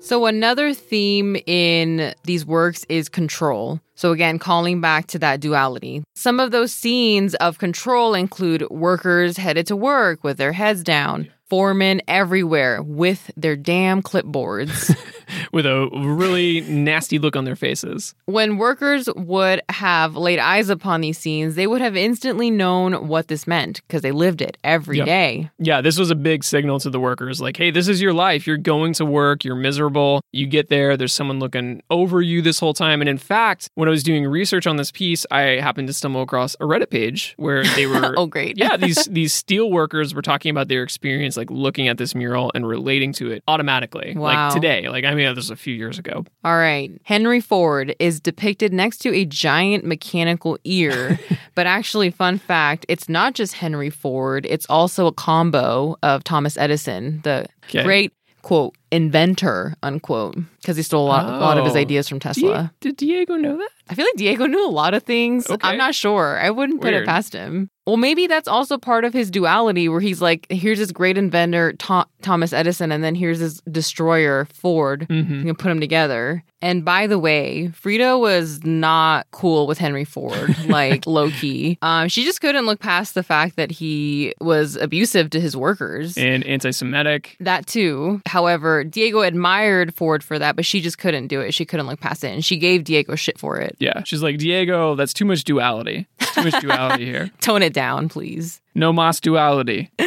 So, another theme in these works is control. So, again, calling back to that duality. Some of those scenes of control include workers headed to work with their heads down, foremen everywhere with their damn clipboards. with a really nasty look on their faces. when workers would have laid eyes upon these scenes, they would have instantly known what this meant because they lived it every Yep. day. Yeah, this was a big signal to the workers like, hey, this is your life. You're going to work, you're miserable. You get there, there's someone looking over you this whole time. And in fact, when I was doing research on this piece, I happened to stumble across a Reddit page where they were Oh, great. yeah, these these steel workers were talking about their experience like looking at this mural and relating to it automatically. Wow. Like today. Like I mean, this was a few years ago. All right. Henry Ford is depicted next to a giant mechanical ear. but actually, fun fact it's not just Henry Ford, it's also a combo of Thomas Edison, the Okay. great, quote, inventor, unquote, because he stole a lot, a lot of his Oh. ideas from Tesla. Did Diego know that? I feel like Diego knew a lot of things. Okay. I'm not sure. I wouldn't put it past him. Well, maybe that's also part of his duality where he's like, here's this great inventor, Tho- Thomas Edison, and then here's this destroyer, Ford. Mm-hmm. You can put them together. And by the way, Frida was not cool with Henry Ford, like low key. Um, she just couldn't look past the fact that he was abusive to his workers. And anti-Semitic. That too. However, Diego admired Ford for that, but she just couldn't do it. She couldn't look past it. And she gave Diego shit for it. Yeah, she's like Diego. That's too much duality. Too much duality here. Tone it down, please. No mas duality.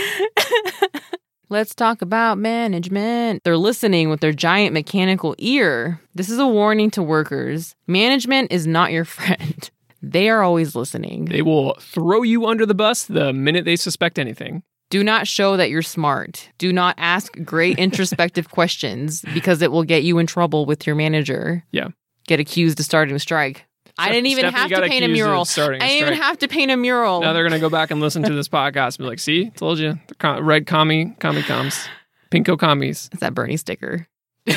Let's talk about management. They're listening with their giant mechanical ear. This is a warning to workers. Management is not your friend. They are always listening. They will throw you under the bus the minute they suspect anything. Do not show that you're smart. Do not ask great introspective questions because it will get you in trouble with your manager. Yeah. Get accused of starting a strike. I didn't even Stephanie have to paint a mural. I a didn't even have to paint a mural. Now they're gonna go back and listen to this podcast and be like, "See, told you, the red commie, commie comes, pinko commies." It's that Bernie sticker.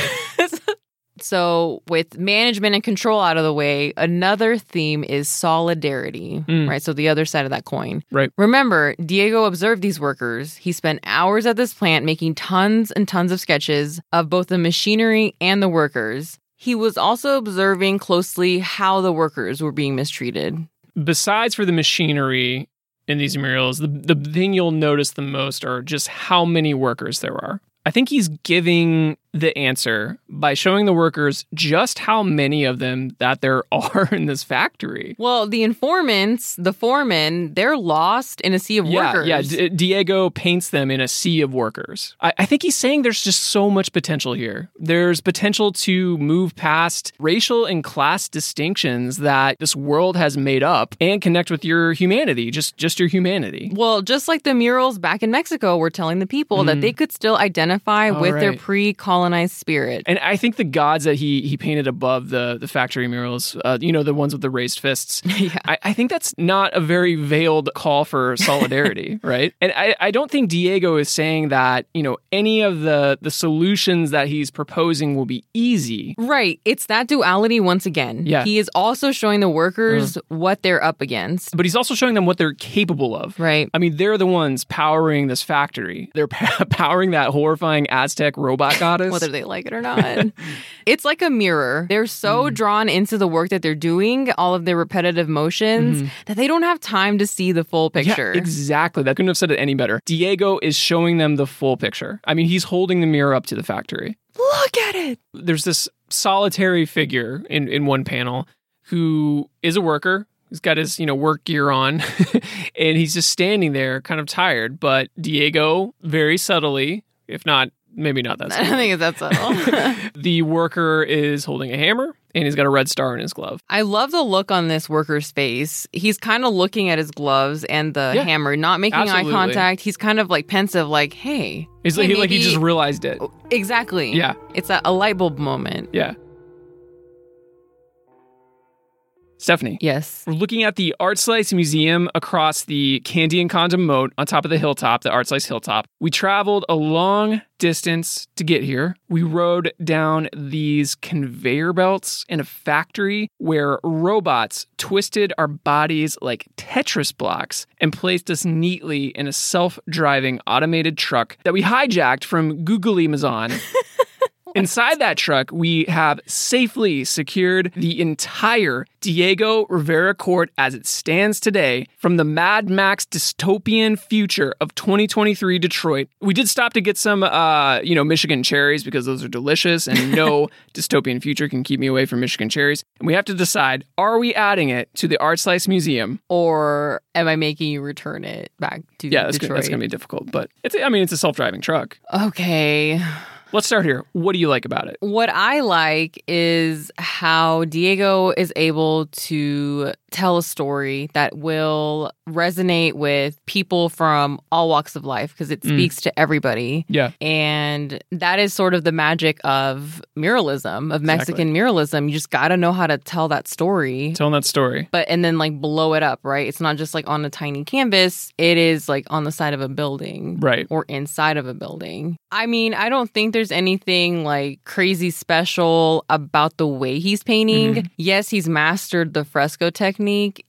So, with management and control out of the way, another theme is solidarity, mm. right? So, the other side of that coin. Right. Remember, Diego observed these workers. He spent hours at this plant making tons and tons of sketches of both the machinery and the workers. He was also observing closely how the workers were being mistreated. Besides for the machinery in these murals, the, the thing you'll notice the most are just how many workers there are. I think he's giving the answer by showing the workers just how many of them that there are in this factory. Well, the informants, the foremen, they're lost in a sea of Yeah, workers. yeah. D- Diego paints them in a sea of workers. I-, I think he's saying there's just so much potential here. There's potential to move past racial and class distinctions that this world has made up and connect with your humanity, just just your humanity. Well, just like the murals back in Mexico were telling the people that mm-hmm. they could still identify Oh, with their right. Pre-colonized spirit. And I think the gods that he he painted above the the factory murals, uh, you know, the ones with the raised fists. Yeah. I, I think that's not a very veiled call for solidarity, right? And I, I don't think Diego is saying that you know any of the the solutions that he's proposing will be easy. Right. It's that duality once again. Yeah. He is also showing the workers what they're up against. But he's also showing them what they're capable of. Right. I mean, they're the ones powering this factory. They're powering that horrifying Aztec robot goddess. Whether they like it or not. it's like a mirror. They're so mm. drawn into the work that they're doing, all of their repetitive motions, mm-hmm. that they don't have time to see the full picture. Yeah, exactly. That couldn't have said it any better. Diego is showing them the full picture. I mean, he's holding the mirror up to the factory. Look at it. There's this solitary figure in, in one panel who is a worker. He's got his, you know, work gear on and he's just standing there kind of tired. But Diego, very subtly, if not maybe not that I don't subtle, think it's that subtle. the worker is holding a hammer and he's got a red star in his glove. I love the look on this worker's face. He's kind of looking at his gloves and the Yeah, hammer, not making absolutely. eye contact. He's kind of like pensive, like, hey. It's hey, like, he, like he just realized it. Oh, exactly. Yeah. It's a, a light bulb moment. Yeah. Stephanie. Yes. We're looking at the Art Slice Museum across the Candy and Condom Moat on top of the hilltop, the Art Slice Hilltop. We traveled a long distance to get here. We rode down these conveyor belts in a factory where robots twisted our bodies like Tetris blocks and placed us neatly in a self driving automated truck that we hijacked from Google Amazon. Inside that truck, we have safely secured the entire Diego Rivera Court as it stands today from the Mad Max dystopian future of 2023 Detroit. We did stop to get some, uh, you know, Michigan cherries because those are delicious, and no dystopian future can keep me away from Michigan cherries. And we have to decide: are we adding it to the Art Slice Museum? Or am I making you return it back to Yeah, that's, Detroit? gonna, that's gonna be difficult, but it's. I mean, it's a self-driving truck. Okay. Let's start here. What do you like about it? What I like is how Diego is able to tell a story that will resonate with people from all walks of life because it Mm. speaks to everybody. Yeah. And that is sort of the magic of muralism, of Mexican muralism. You just got to know how to tell that story. Telling that story. But and then like blow it up, right? It's not just like on a tiny canvas, it is like on the side of a building Right. or inside of a building. I mean, I don't think there's anything like crazy special about the way he's painting. Mm-hmm. Yes, he's mastered the fresco technique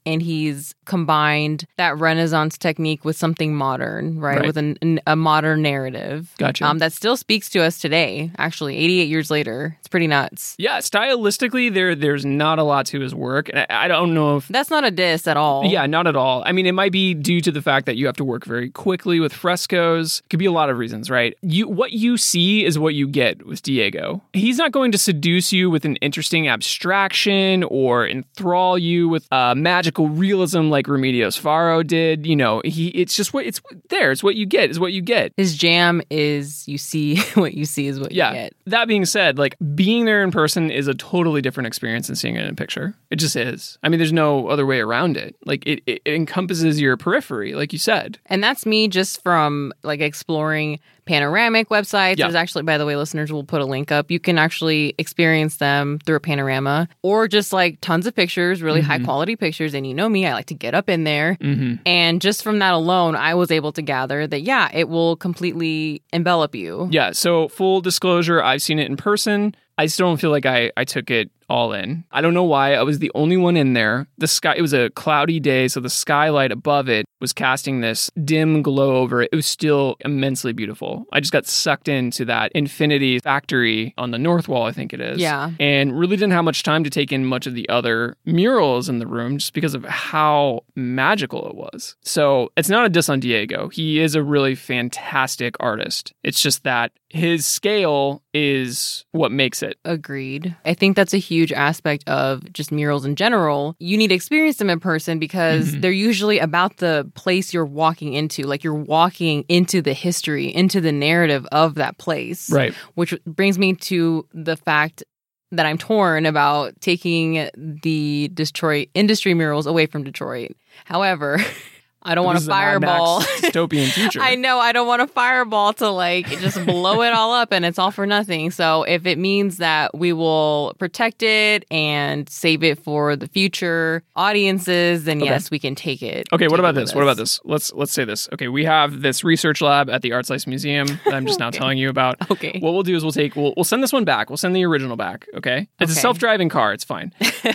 and he's combined that Renaissance technique with something modern, right? Right. With an, an- a modern narrative. Gotcha. Um, that still speaks to us today, actually, 88 years later. It's pretty nuts. Yeah, stylistically, there there's not a lot to his work, and I, I don't know if. That's not a diss at all. Yeah, not at all. I mean, it might be due to the fact that you have to work very quickly with frescoes. Could be a lot of reasons, right? You what you see is what you get with Diego. He's not going to seduce you with an interesting abstraction or enthrall you with uh, magical realism like Remedios Varo did. You know, he it's just what it's there. It's what you get. Is what you get. His jam is you see what you see is what Yeah. you get. That being said, like being there in person is a totally different experience than seeing it in a picture. It just is. I mean, there's no other way around it. Like it, it, it encompasses your periphery, like you said. And that's me just from like exploring panoramic websites. Yeah. There's actually, by the way, listeners will put a link up. You can actually experience them through a panorama or just like tons of pictures, really high quality pictures. And you know me, I like to get up in there. Mm-hmm. And just from that alone, I was able to gather that, yeah, it will completely envelop you. Yeah. So full disclosure, I've seen it in person. I still don't feel like I, I took it all in. I don't know why. I was the only one in there. The sky, it was a cloudy day, so the skylight above it was casting this dim glow over it. It was still immensely beautiful. I just got sucked into that infinity factory on the north wall, I think it is. Yeah. And really didn't have much time to take in much of the other murals in the room just because of how magical it was. So it's not a diss on Diego. He is a really fantastic artist. It's just that his scale is what makes it. Agreed. I think that's a huge aspect of just murals in general. You need to experience them in person because Mhm. they're usually about the place you're walking into. Like you're walking into the history, into the narrative of that place. Right. Which brings me to the fact that I'm torn about taking the Detroit industry murals away from Detroit. However, I don't want This a fireball. dystopian future. I know I don't want a fireball to like just blow it all up and it's all for nothing. So if it means that we will protect it and save it for the future audiences, then Okay. yes, we can take it. Okay, what about it this? What about this? Let's let's say this. Okay, we have this research lab at the Art Slice Museum that I'm just now telling you about. Okay. What we'll do is we'll take we'll we'll send this one back. We'll send the original back. Okay. It's a self-driving car. It's fine.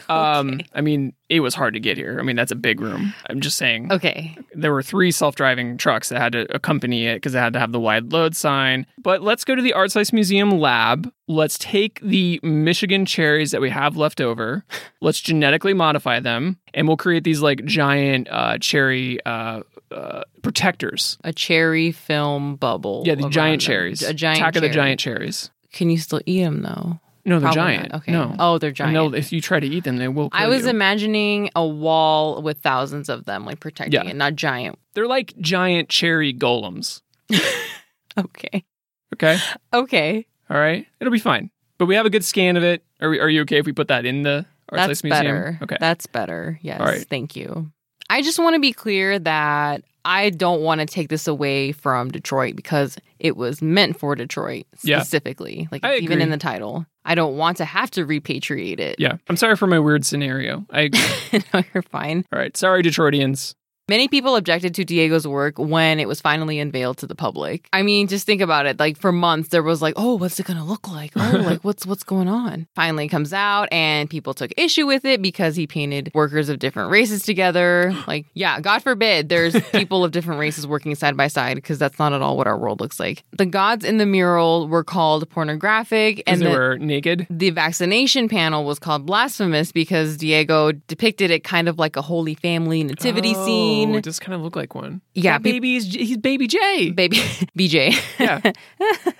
Um, I mean, it was hard to get here. I mean, that's a big room. I'm just saying. Okay. There were three self-driving trucks that had to accompany it because it had to have the wide load sign. But let's go to the Art Slice Museum lab. Let's take the Michigan cherries that we have left over. Let's genetically modify them, and we'll create these like giant uh, cherry uh, uh, protectors. A cherry film bubble. Yeah, the giant them. cherries. A giant Attack of the giant cherries. Can you still eat them though? No, they're Probably giant. not. Okay. No. Oh, they're giant. they'll- if you try to eat them, they will. I was you. imagining a wall with thousands of them, like protecting Yeah. it, not giant. They're like giant cherry golems. Okay. Okay. Okay. All right. It'll be fine. But we have a good scan of it. Are, we, are you okay if we put that in the Art That's Slice Museum? better. Okay. That's better. Yes. All right. Thank you. I just want to be clear that I don't want to take this away from Detroit because it was meant for Detroit Yeah. specifically. Like I it's even agree. in the title. I don't want to have to repatriate it. yeah. I'm sorry for my weird scenario. I agree. no, you're fine. All right. Sorry, Detroitians. Many people objected to Diego's work when it was finally unveiled to the public. I mean, just think about it. Like for months there was like, "Oh, what's it going to look like? Oh, like what's what's going on?" Finally comes out and people took issue with it because he painted workers of different races together. Like, yeah, god forbid there's people of different races working side by side because that's not at all what our world looks like. The gods in the mural were called pornographic and they the, were naked. the vaccination panel was called blasphemous because Diego depicted it kind of like a holy family nativity Oh, scene. Oh, it does kind of look like one. Yeah, baby he's baby J. Baby BJ. Yeah.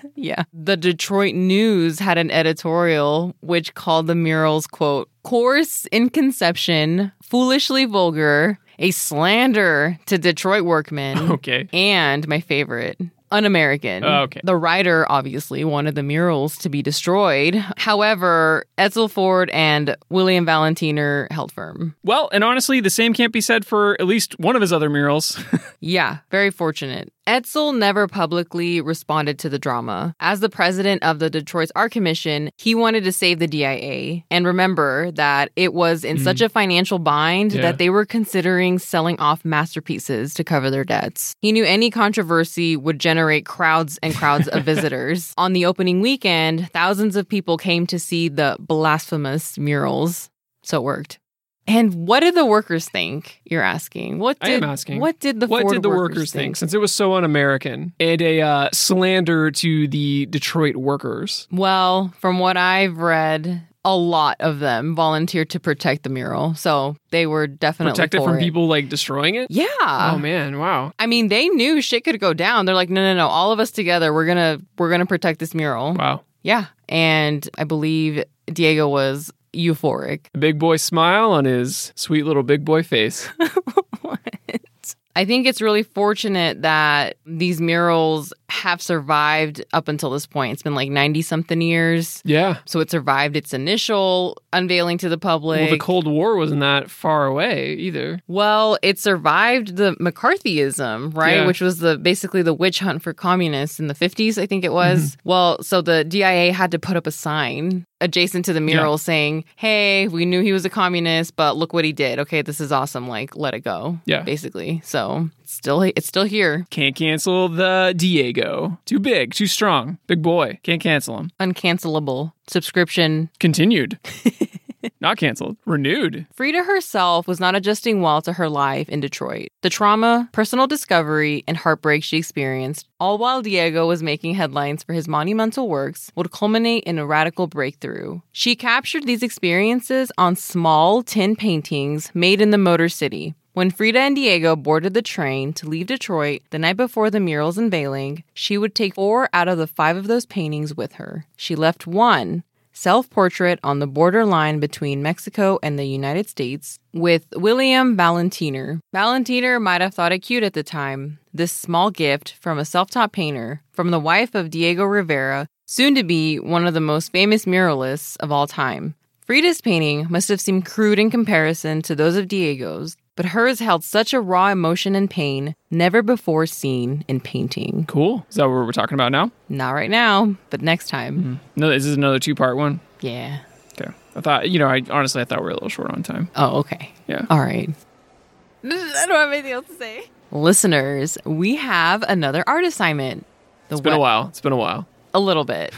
yeah. The Detroit News had an editorial which called the murals, quote, coarse in conception, foolishly vulgar, a slander to Detroit workmen, okay. and my favorite, un American. Oh, okay. The writer obviously wanted the murals to be destroyed. However, Edsel Ford and William Valentiner held firm. Well, and honestly, the same can't be said for at least one of his other murals. Yeah, very fortunate. Edsel never publicly responded to the drama. As the president of the Detroit Art Commission, he wanted to save the DIA. And remember that it was in such mm-hmm. a financial bind Yeah. that they were considering selling off masterpieces to cover their debts. He knew any controversy would generate crowds and crowds of visitors. On the opening weekend, thousands of people came to see the blasphemous murals. So it worked. And what did the workers think? You're asking. What I did am asking. What did the what Ford did the workers, workers think? Since it was so un-American and a uh, slander to the Detroit workers. Well, from what I've read, a lot of them volunteered to protect the mural, so they were definitely Protect it for from people like destroying it. Yeah. Oh man! Wow. I mean, they knew shit could go down. They're like, no, no, no, all of us together, we're gonna we're gonna protect this mural. Wow. Yeah, and I believe Diego was euphoric. Big boy smile on his sweet little big boy face. I think it's really fortunate that these murals have survived up until this point. It's been like 90 something years. Yeah. So it survived its initial unveiling to the public. Well, the Cold War wasn't that far away either. Well, it survived the McCarthyism, right? Yeah. Which was the basically the witch hunt for communists in the 50s, I think it was. Mm-hmm. Well, so the DIA had to put up a sign adjacent to the mural saying, "Hey, we knew he was a communist, but look what he did. Okay, this is awesome. Like, let it go." Yeah. basically. So it's still it's still here, Can't cancel the Diego. Too big, too strong. Big boy. Can't cancel him. uncancelable subscription. Continued. Not canceled. Renewed. Frida herself was not adjusting well to her life in Detroit. The trauma, personal discovery, and heartbreak she experienced, all while Diego was making headlines for his monumental works, would culminate in a radical breakthrough. She captured these experiences on small tin paintings made in the Motor City. When Frida and Diego boarded the train to leave Detroit the night before the mural's unveiling, she would take four out of the five of those paintings with her. She left one self portrait on the borderline between Mexico and the United States with William Valentiner. Valentiner might have thought it cute at the time. This small gift from a self taught painter, from the wife of Diego Rivera, soon to be one of the most famous muralists of all time. Frida's painting must have seemed crude in comparison to those of Diego's, but hers held such a raw emotion and pain never before seen in painting. Cool. Is that what we're talking about now? Not right now, but next time. Hmm. No, this is another two part one. Yeah. Okay. I thought, you know, I honestly I thought we were a little short on time. Oh, okay. Yeah. All right. I don't have anything else to say. Listeners, we have another art assignment. The It's been a while. It's been a while. A little bit.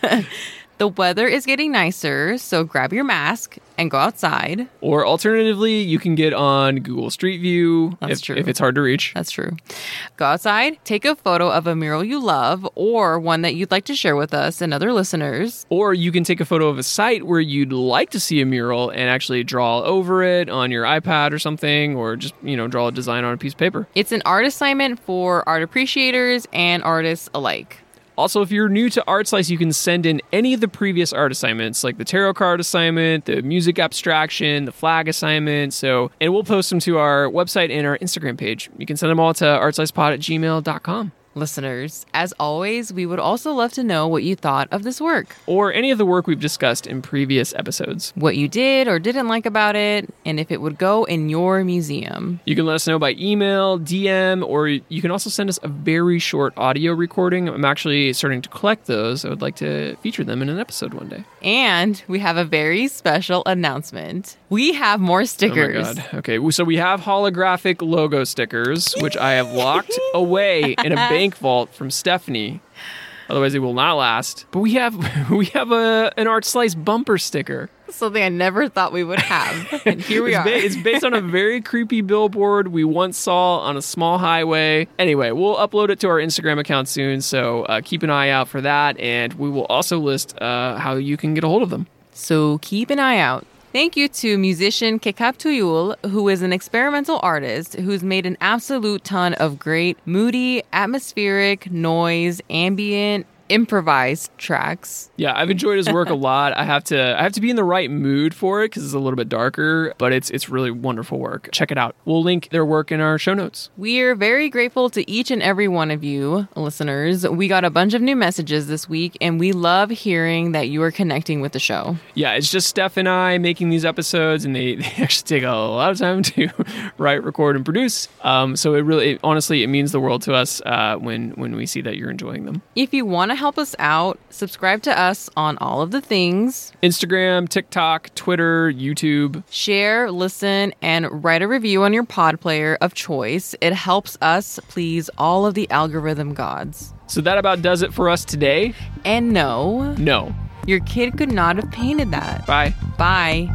the weather is getting nicer, so grab your mask and go outside. Or alternatively, you can get on Google Street View That's if, true. if it's hard to reach. That's true. Go outside, take a photo of a mural you love or one that you'd like to share with us and other listeners. Or you can take a photo of a site where you'd like to see a mural and actually draw over it on your iPad or something, or just, you know, draw a design on a piece of paper. It's an art assignment for art appreciators and artists alike. Also, if you're new to Art Slice, you can send in any of the previous art assignments, like the tarot card assignment, the music abstraction, the flag assignment. So, and we'll post them to our website and our Instagram page. You can send them all to artslicepod at gmail.com. Listeners, as always, we would also love to know what you thought of this work, Or any of the work we've discussed in previous episodes. what you did or didn't like about it, and if it would go in your museum. You can let us know by email, DM, or you can also send us a very short audio recording. I'm actually starting to collect those. I would like to feature them in an episode one day. And we have a very special announcement. We have more stickers. Oh my god. Okay, so we have holographic logo stickers, which I have locked away in a bank vault from Stephanie. Otherwise, it will not last. But we have we have a an art slice bumper sticker. Something I never thought we would have. And here we it's, are. ba- it's based on a very creepy billboard we once saw on a small highway. Anyway, we'll upload it to our Instagram account soon, so uh, keep an eye out for that. And we will also list uh, how you can get a hold of them. So keep an eye out. Thank you to musician Kekap Tuyul, who is an experimental artist who's made an absolute ton of great, moody, atmospheric, noise, ambient, improvised tracks. Yeah, I've enjoyed his work a lot. I have to I have to be in the right mood for it because it's a little bit darker, but it's it's really wonderful work. Check it out. We'll link their work in our show notes. We're very grateful to each and every one of you listeners. We got a bunch of new messages this week, and we love hearing that you are connecting with the show. Yeah, it's just Steph and I making these episodes, and they, they actually take a lot of time to write, record, and produce. Um, so it really, it, honestly, it means the world to us uh, when when we see that you're enjoying them. If you want to help us out, subscribe to us on all of the things. Instagram, TikTok, Twitter, YouTube. Share, listen, and write a review on your pod player of choice. It helps us please all of the algorithm gods. So that about does it for us today. And no, No. your kid could not have painted that. Bye. Bye.